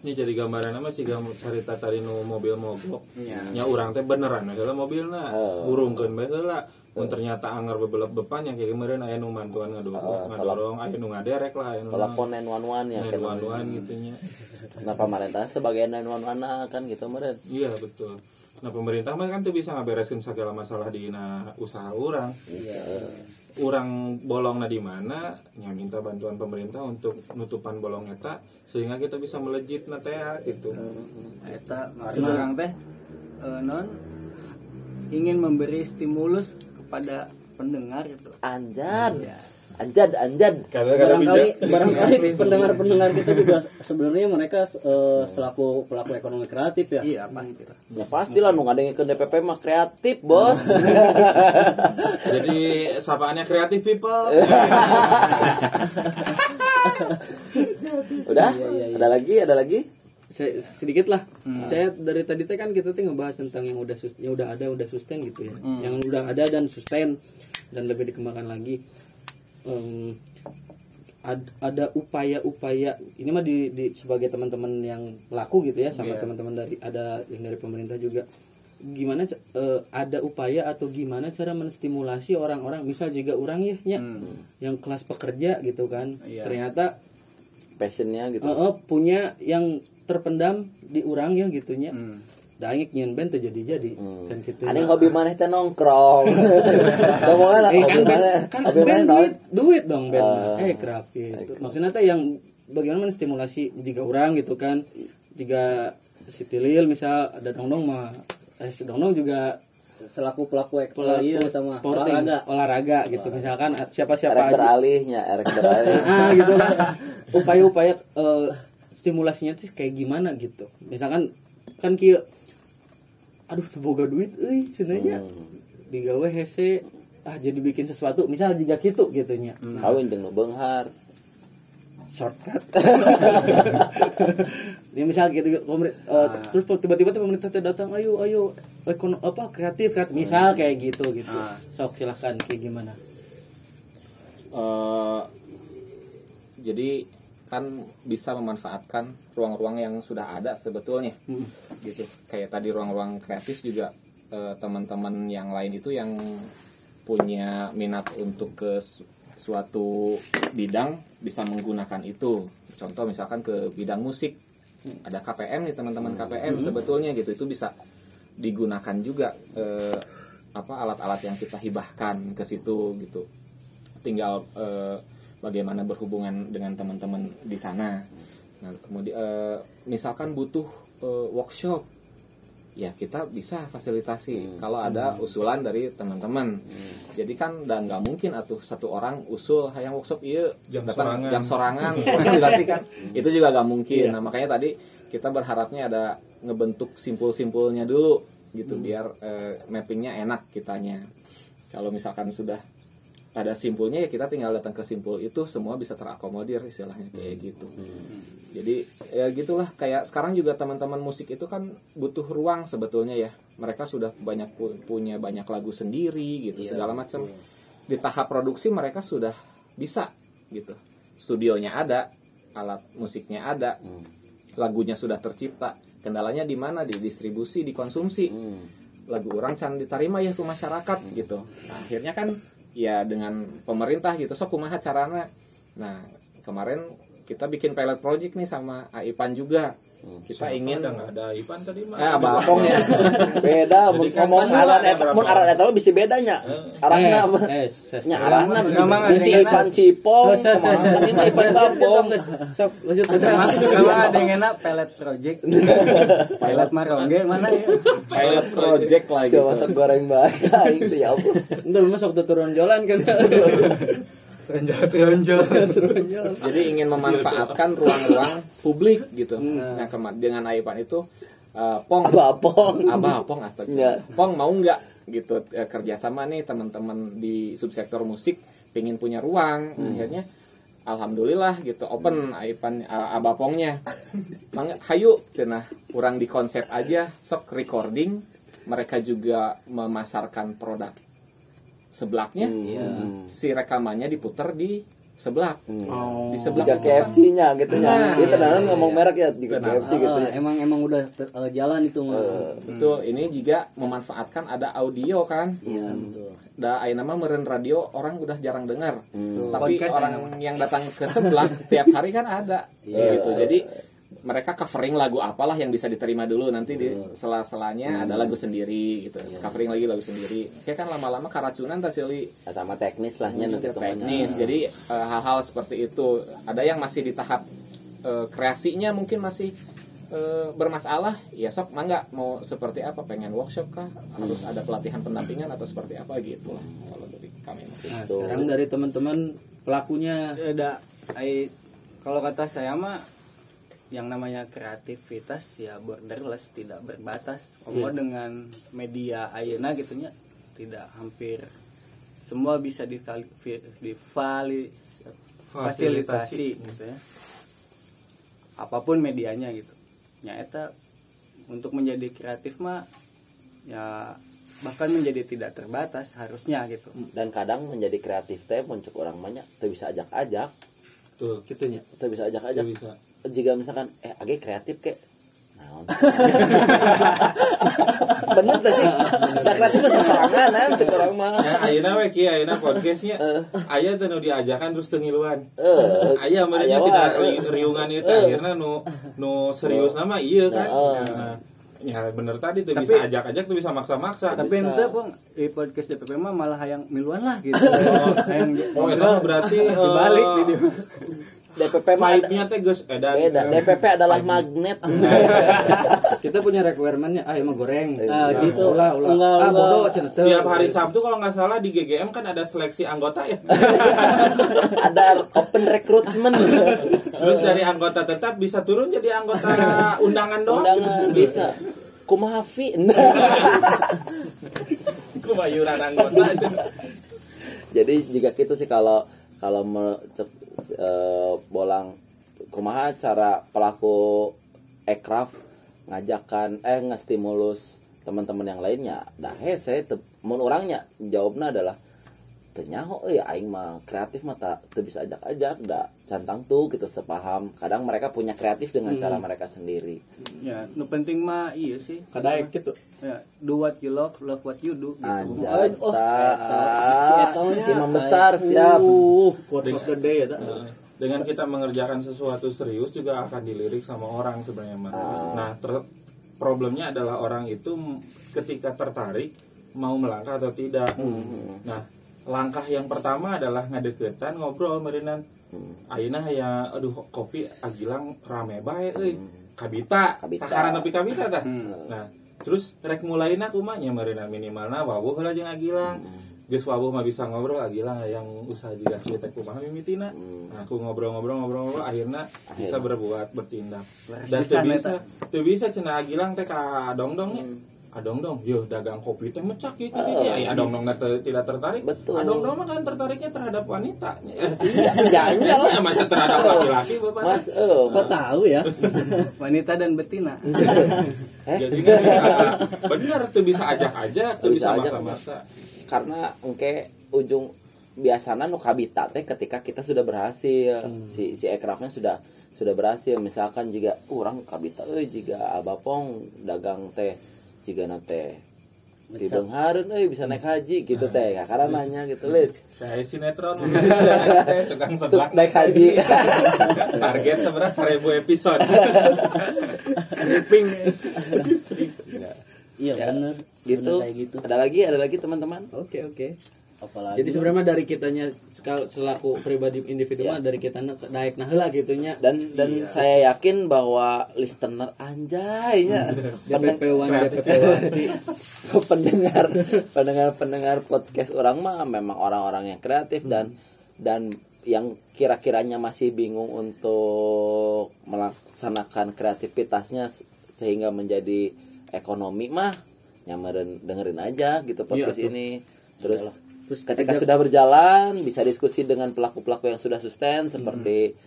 Ini jadi gambaran apa sih gambar cerita tadi nu mobil mogok? Iya. nya orang teh beneran adalah mobilnya. Oh. burungkeun bae heula. Mun ternyata anggar bebelep bepan yang kayak kemarin aya nu mantuan ngadorong ngadorong aya nu ngaderek lah aya nu telepon 911 ya kan nuan gitu nya. Nah pemerintah sebagai 911 kan gitu meren iya betul nah pemerintah mah kan tuh bisa ngabereskeun segala masalah di na usaha orang orang bolongnya di mana nya minta bantuan pemerintah untuk nutupan bolong eta sehingga kita bisa melejit na teh gitu. Eta maksud orang teh eh, non ingin memberi stimulus kepada pendengar gitu. Anjad ya anjad anjad. Barangkali barangkali pendengar-pendengar kita juga sebenarnya mereka eh, selaku pelaku ekonomi kreatif ya. Iya pasti lah. ya pastilah nu ngadengikeun DPP mah kreatif bos. Jadi sapaannya kreatif people. Udah? Ada lagi? Ada lagi? Saya sedikit lah. Saya dari tadi teh kan kita tuh ngebahas tentang yang udah sus- yang udah ada udah sustain gitu ya. Yang udah ada dan sustain dan lebih dikembangkan lagi Em, ad- ada upaya-upaya ini mah di, di sebagai teman-teman yang pelaku gitu ya sama teman-teman dari ada yang dari pemerintah juga. Gimana eh, ada upaya atau gimana cara menstimulasi orang-orang? Misal juga orang ya nya, yang kelas pekerja gitu kan. Ternyata passionnya gitu. Eh, eh, punya yang terpendam di urang ya gitunya Hmm. Daingik nyen ben jadi-jadi. Kan gitu ada yang hobi maneh teh nongkrong. Ngomongan eh, hobi kan ben, maneh. kan hobi naon duit, duit dong ben Ah. eh kerap gitu. Maksudnya teh yang bagaimana menstimulasi jika orang gitu kan. Jika si tilil misal ada dongdong mah. Eh si dongdong juga selaku pelaku iya, sama sporting olahraga. olahraga, gitu. Misalkan siapa siapa erek aja. beralihnya erek beralih. Ah gitu kan. Upaya-upaya eh, stimulasinya tuh kayak gimana gitu. Misalkan kan kia aduh semoga duit euy cenanya digawe hese ah jadi bikin sesuatu. Misal jika gitu gitunya. Kawin jeung nu beunghar shortcut. Ini misal gitu pemer- eh, terus tiba-tiba tuh pemerintah datang ayo ayo ekono apa kreatif kreatif misal kayak gitu gitu. Sok silahkan kayak gimana? Eh, jadi kan bisa memanfaatkan ruang-ruang yang sudah ada sebetulnya. Gitu. Kayak tadi ruang-ruang kreatif juga eh, teman-teman yang lain itu yang punya minat untuk ke su- suatu bidang bisa menggunakan itu. Contoh misalkan ke bidang musik. Ada KPM nih teman-teman KPM sebetulnya gitu. Itu bisa digunakan juga eh, apa alat-alat yang kita hibahkan ke situ gitu. Tinggal eh, bagaimana berhubungan dengan teman-teman di sana. Nah, kemudian eh, misalkan butuh eh, workshop, ya kita bisa fasilitasi kalau ada usulan dari teman-teman. Jadi kan udah nggak mungkin atuh satu orang usul hayang workshop iya Jam datang sorangan. jam sorangan berarti kan itu juga nggak mungkin. Nah makanya tadi kita berharapnya ada ngebentuk simpul-simpulnya dulu gitu biar eh, mappingnya enak kitanya. Kalau misalkan sudah ada simpulnya ya kita tinggal datang ke simpul itu semua bisa terakomodir istilahnya kayak gitu. Jadi ya gitulah. Kayak sekarang juga teman-teman musik itu kan butuh ruang sebetulnya ya. Mereka sudah banyak pu- punya banyak lagu sendiri gitu segala macam. di tahap produksi mereka sudah bisa gitu. Studionya ada alat musiknya ada lagunya sudah tercipta. Kendalanya di mana? Di distribusi di konsumsi lagu orang can diterima ya ke masyarakat gitu. Nah, akhirnya kan ya dengan pemerintah gitu. Sok kumaha carana? Nah kemarin kita bikin pilot project nih sama Aipan juga kita ingin udah nggak ada Ipan tadi mah Ah, bapong ya. Beda mun ngomong aran eta mun aran eta mah bisa bedanya. Arahna eh Nya arahna si Ipan Cipong. Oh, mah Ipan Bapong. sok lanjut Sama ada yang enak pelet project. pelet marongge mana ya? pilot project Siapa gitu masak goreng baik aing tuh ya ampun. Itu memang sok turun jalan kan. jadi ingin memanfaatkan ruang-ruang publik gitu. Nah kema- dengan Aipan itu eh, Pong. Bapong. Abah Pong astaga. Iya. Pong mau nggak gitu eh, kerjasama nih teman-teman di subsektor musik pengen punya ruang akhirnya alhamdulillah gitu open Aipan eh, Abah Pongnya. Mang, hayu. Cenah kurang di konsep aja sok recording. Mereka juga memasarkan produk seblaknya si rekamannya diputar di seblak di seblak itu kan KFC-nya gitu nya. Nah, Dia tenanan iya, ngomong iya. merek ya di Benar. KFC gitu Ah, ya. emang emang udah ter- eh, jalan itu mah. Betul, ini juga memanfaatkan ada audio kan. Iya, betul. Da aya nama meren radio orang udah jarang dengar. Hmm. Tapi Podcast orang yang datang ke sebelah tiap hari kan ada. Iya. gitu. Jadi mereka covering lagu apalah yang bisa diterima dulu nanti di sela-selanya ada lagu sendiri gitu. Covering lagi lagu sendiri. Kayak kan lama-lama karacunan tak Sili Eta mah teknis lah nya nanti teknis. Jadi eh, hal-hal seperti itu ada yang masih di tahap eh, kreasinya mungkin masih eh, bermasalah. Ya sok mangga mau seperti apa? Pengen workshop kah? Harus ada pelatihan pendampingan atau seperti apa gitu lah kalau dari kami. Nah, sekarang dari teman-teman pelakunya Ada ai kalau kata saya mah yang namanya kreativitas ya borderless tidak berbatas. Komo dengan media ayeuna gitunya tidak hampir semua bisa difali- fasilitasi gitu ya. Apa pun medianya gitu. Ya eta untuk menjadi kreatif mah ya bahkan menjadi tidak terbatas harusnya gitu. dan kadang menjadi kreatif teh muncul orang banyak tuh bisa ajak-ajak tuh gitunya. tuh bisa ajak-ajak bisa jika misalkan eh agak kreatif kek. Bener tuh sih? Tak kreatif mah sesorangan cek orang mah. Ya, ayeuna we kieu ayeuna podcastnya. Aya teh nu diajakan terus teu ngiluan. eh. Aya meureun Aya tidak wae. ri- riungan itu akhirnya nu nu serius nama iya kan. Nah, Nah, ya bener tadi tuh Tapi- bisa ajak-ajak tuh bisa maksa-maksa. Tapi ente pun di podcast DPP mah malah yang miluan lah gitu. yang Oh, itu berarti dibalik eh, video. DPP vibe-nya teh geus edan. beda DPP adalah magnet Kita punya requirement-nya ah emang goreng. Ah, Ya, gitu. Ulah, ulah. Enggak, ah, bodoh cenah. Tiap hari Sabtu kalau nggak salah di GGM kan ada seleksi anggota ya. ada open recruitment Terus dari anggota tetap bisa turun jadi anggota undangan doang. undangan bisa kumaha fi Kebayuran anggota aja. jadi jika gitu sih kalau kalau me, cek, eh, bolang kumaha cara pelaku ekraf ngajakan eh ngestimulus teman-teman yang lainnya? Hese te, mun orangnya jawabnya adalah tenyaho ya aing mah kreatif mah tak teu bisa ajak-ajak dah cantang tuh gitu sepaham kadang mereka punya kreatif dengan cara mereka sendiri Ya, nu penting mah iya sih. Kadaek gitu. Ya, do what you love, love what you do. Gitu. anjay Oh, tak si imam besar siap Uh, quotes of the day ya. tak? dengan kita mengerjakan sesuatu serius juga akan dilirik sama orang sebenarnya Mas. Nah, ter- problemnya adalah orang itu ketika tertarik mau melangkah atau tidak. Nah, langkah yang pertama adalah ngadeketan ngobrol merinan. Ayeuna ya aduh kopi agilang rame bae euy. Kabita, Kabita. takaran nepi kabita tah. Nah, terus rek mulaina kumaha nya meureunna minimalna wawuh heula jeung agilang. Geus wawuh mah bisa ngobrol agilang yang usaha juga teh kumaha mimitina. Nah, aku ngobrol-ngobrol-ngobrol-ngobrol akhirnya bisa berbuat bertindak. Dan teu bisa, teu bisa cenah agilang teh ka dongdongnya. Adong dong, yo dagang kopi teh mecak gitu gitu. Ya, ya adong dong tidak tertarik. Betul. Adong dong mah kan tertariknya terhadap wanita. iya jangan lah Ya macam terhadap laki-laki Bapak. mas eh Kok tahu ya? Wanita dan betina. Eh? Jadi kan bisa, bener tuh bisa ajak-ajak, tuh Tuh bisa bisa ajak, maksa-maksa. karena engke ujung biasanya nu kabita teh ketika kita sudah berhasil si si ekrafnya sudah sudah berhasil misalkan jika orang kabita euy jika abapong dagang teh jika teh di Benghareun euy bisa naik haji gitu teh karena nanya gitu lid Kayak sinetron. Tukang seblak. naik haji. Target sebenarnya seribu episode. Iya bener. gitu. Bener kayak gitu. Ada lagi ada lagi teman-teman? Oke oke. Apalagi Jadi sebenarnya dari kitanya selaku pribadi individu mah dari kita naik nah heula gitunya. dan dan saya yakin bahwa listener anjaynya DPP one. pendengar pendengar pendengar podcast orang mah memang orang-orang yang kreatif dan dan yang kira-kiranya masih bingung untuk melaksanakan kreativitasnya se- sehingga menjadi ekonomi mah nyamarin dengerin aja gitu podcast ini. Terus Terus ketika sudah berjalan bisa diskusi dengan pelaku-pelaku yang sudah sustain seperti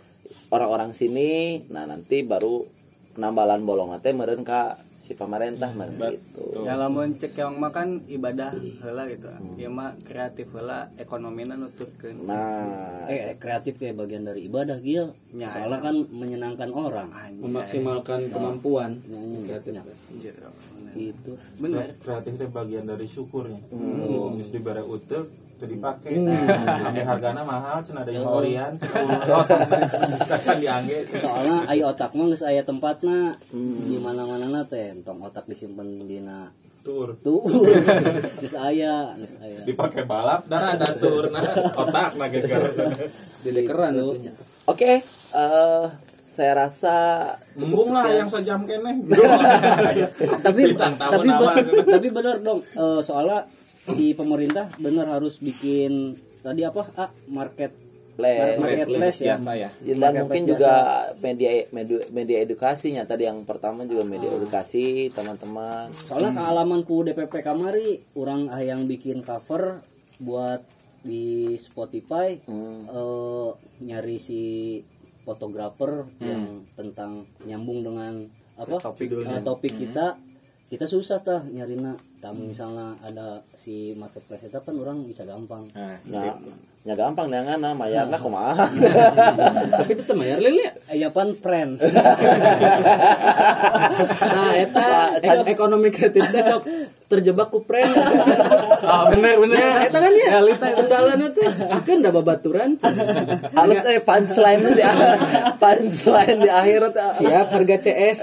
orang-orang sini. Nah nanti baru penambalan bolong nanti meren ka si pemerintah meren gitu. Ya lamun cek yang makan ibadah heula gitu. Ieu mah kreatif heula ekonomina nuturkeun. nah. Eh kreatif kayak bagian dari ibadah gitu Ya, soalnya kan menyenangkan orang. Memaksimalkan kemampuan. nyanyi Kreatif. Anjir, bener. gitu. Bener. kreatif itu bagian dari syukurnya. Hmm. Terus dibere utek itu dipakai ame hargana mahal cenah ada yang orian cenah kacan diangge. Soalnya ayo otak mah geus aya tempatna. Di mana-mana na teh tong otak disimpan dina tur. Tuh geus aya geus aya. Dipakai balap dan ada tur nah otak nah geger Didekeran atunya. Oke, eh, saya rasa embung lah yang sejam kene. Tapi Ditantang tapi be- tapi bener dong eh, soalnya si pemerintah bener harus bikin tadi apa ah market Plan. marketplace ya biasa ya dan Marketplace mungkin biasa. juga media media media edukasinya tadi yang pertama juga media edukasi teman-teman. soalnya kealamanku DPP kamari orang ah yang bikin cover buat di Spotify Hmm. eh, nyari si fotografer yang tentang nyambung dengan apa Topik. eh, topik kita kita susah tah nyarina tamu misalnya ada si marketplace itu kan orang bisa gampang. Nah, Nah, ya gampang neangan mayarna kumaha. Tapi itu mayar lele. eh, ya pan friend. Nah, eta ek- ekonomi kreatif teh sok terjebak ku prank. Ah bener bener. Ya, eta kan ya. Kendalana teh akeun da babaturan. Halus eh punchline di akhir. Punchline di akhir. Siap harga CS.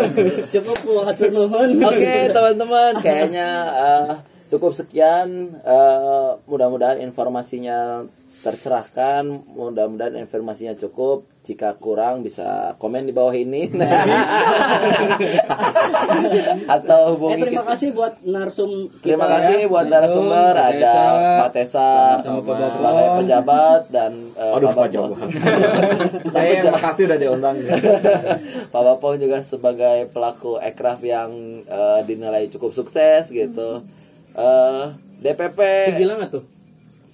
cukup bu atur nuhun Oke teman-teman, kayaknya eh, cukup sekian. Eh, mudah-mudahan informasinya tercerahkan. Mudah-mudahan informasinya cukup. Jika kurang bisa komen di bawah ini. Atau eh, hubungi terima kita. kasih buat narsum kita Terima ya. kasih buat narasumber ada Pak Tesa sebagai pejabat dan eh, aduh Pak jauh saya yang makasih udah diundang Pak Bapong juga sebagai pelaku ekraf yang eh, dinilai cukup sukses gitu. Eh, DPP Si Gilang atuh.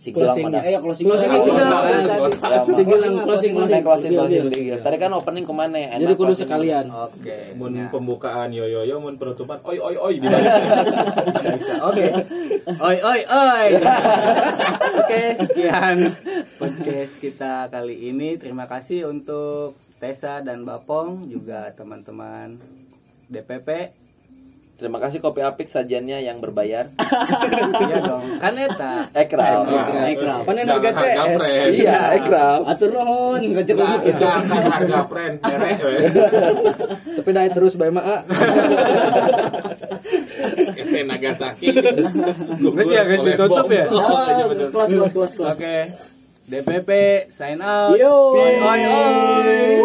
Sigilang closingnya. mana? eh closing Closing dulu. sudah. Si Gilang closing Closing, closing, closing. Tadi kan opening ke mana? Enak Jadi kudu closing. sekalian. Oke. mun Ya. pembukaan yo yo yo mun penutupan oi oi oi oke Oi oi oi. Oke, sekian podcast kita kali ini. Terima kasih untuk Tessa dan Bapong juga teman-teman DPP. Terima kasih Kopi Apik sajiannya yang berbayar. Iya dong. Kan eta. Ekraf. Ekraf. Panen Jangan harga CS. Iya, Ekraf. atur nuhun gak Nggak nggak akan harga friend we. Tapi dah terus bae mah. ah. Kete Nagasaki Guys ya, guys, ditutup ya? kelas kelas kelas kelas Oke. DPP sign out. Yo. Oi oi.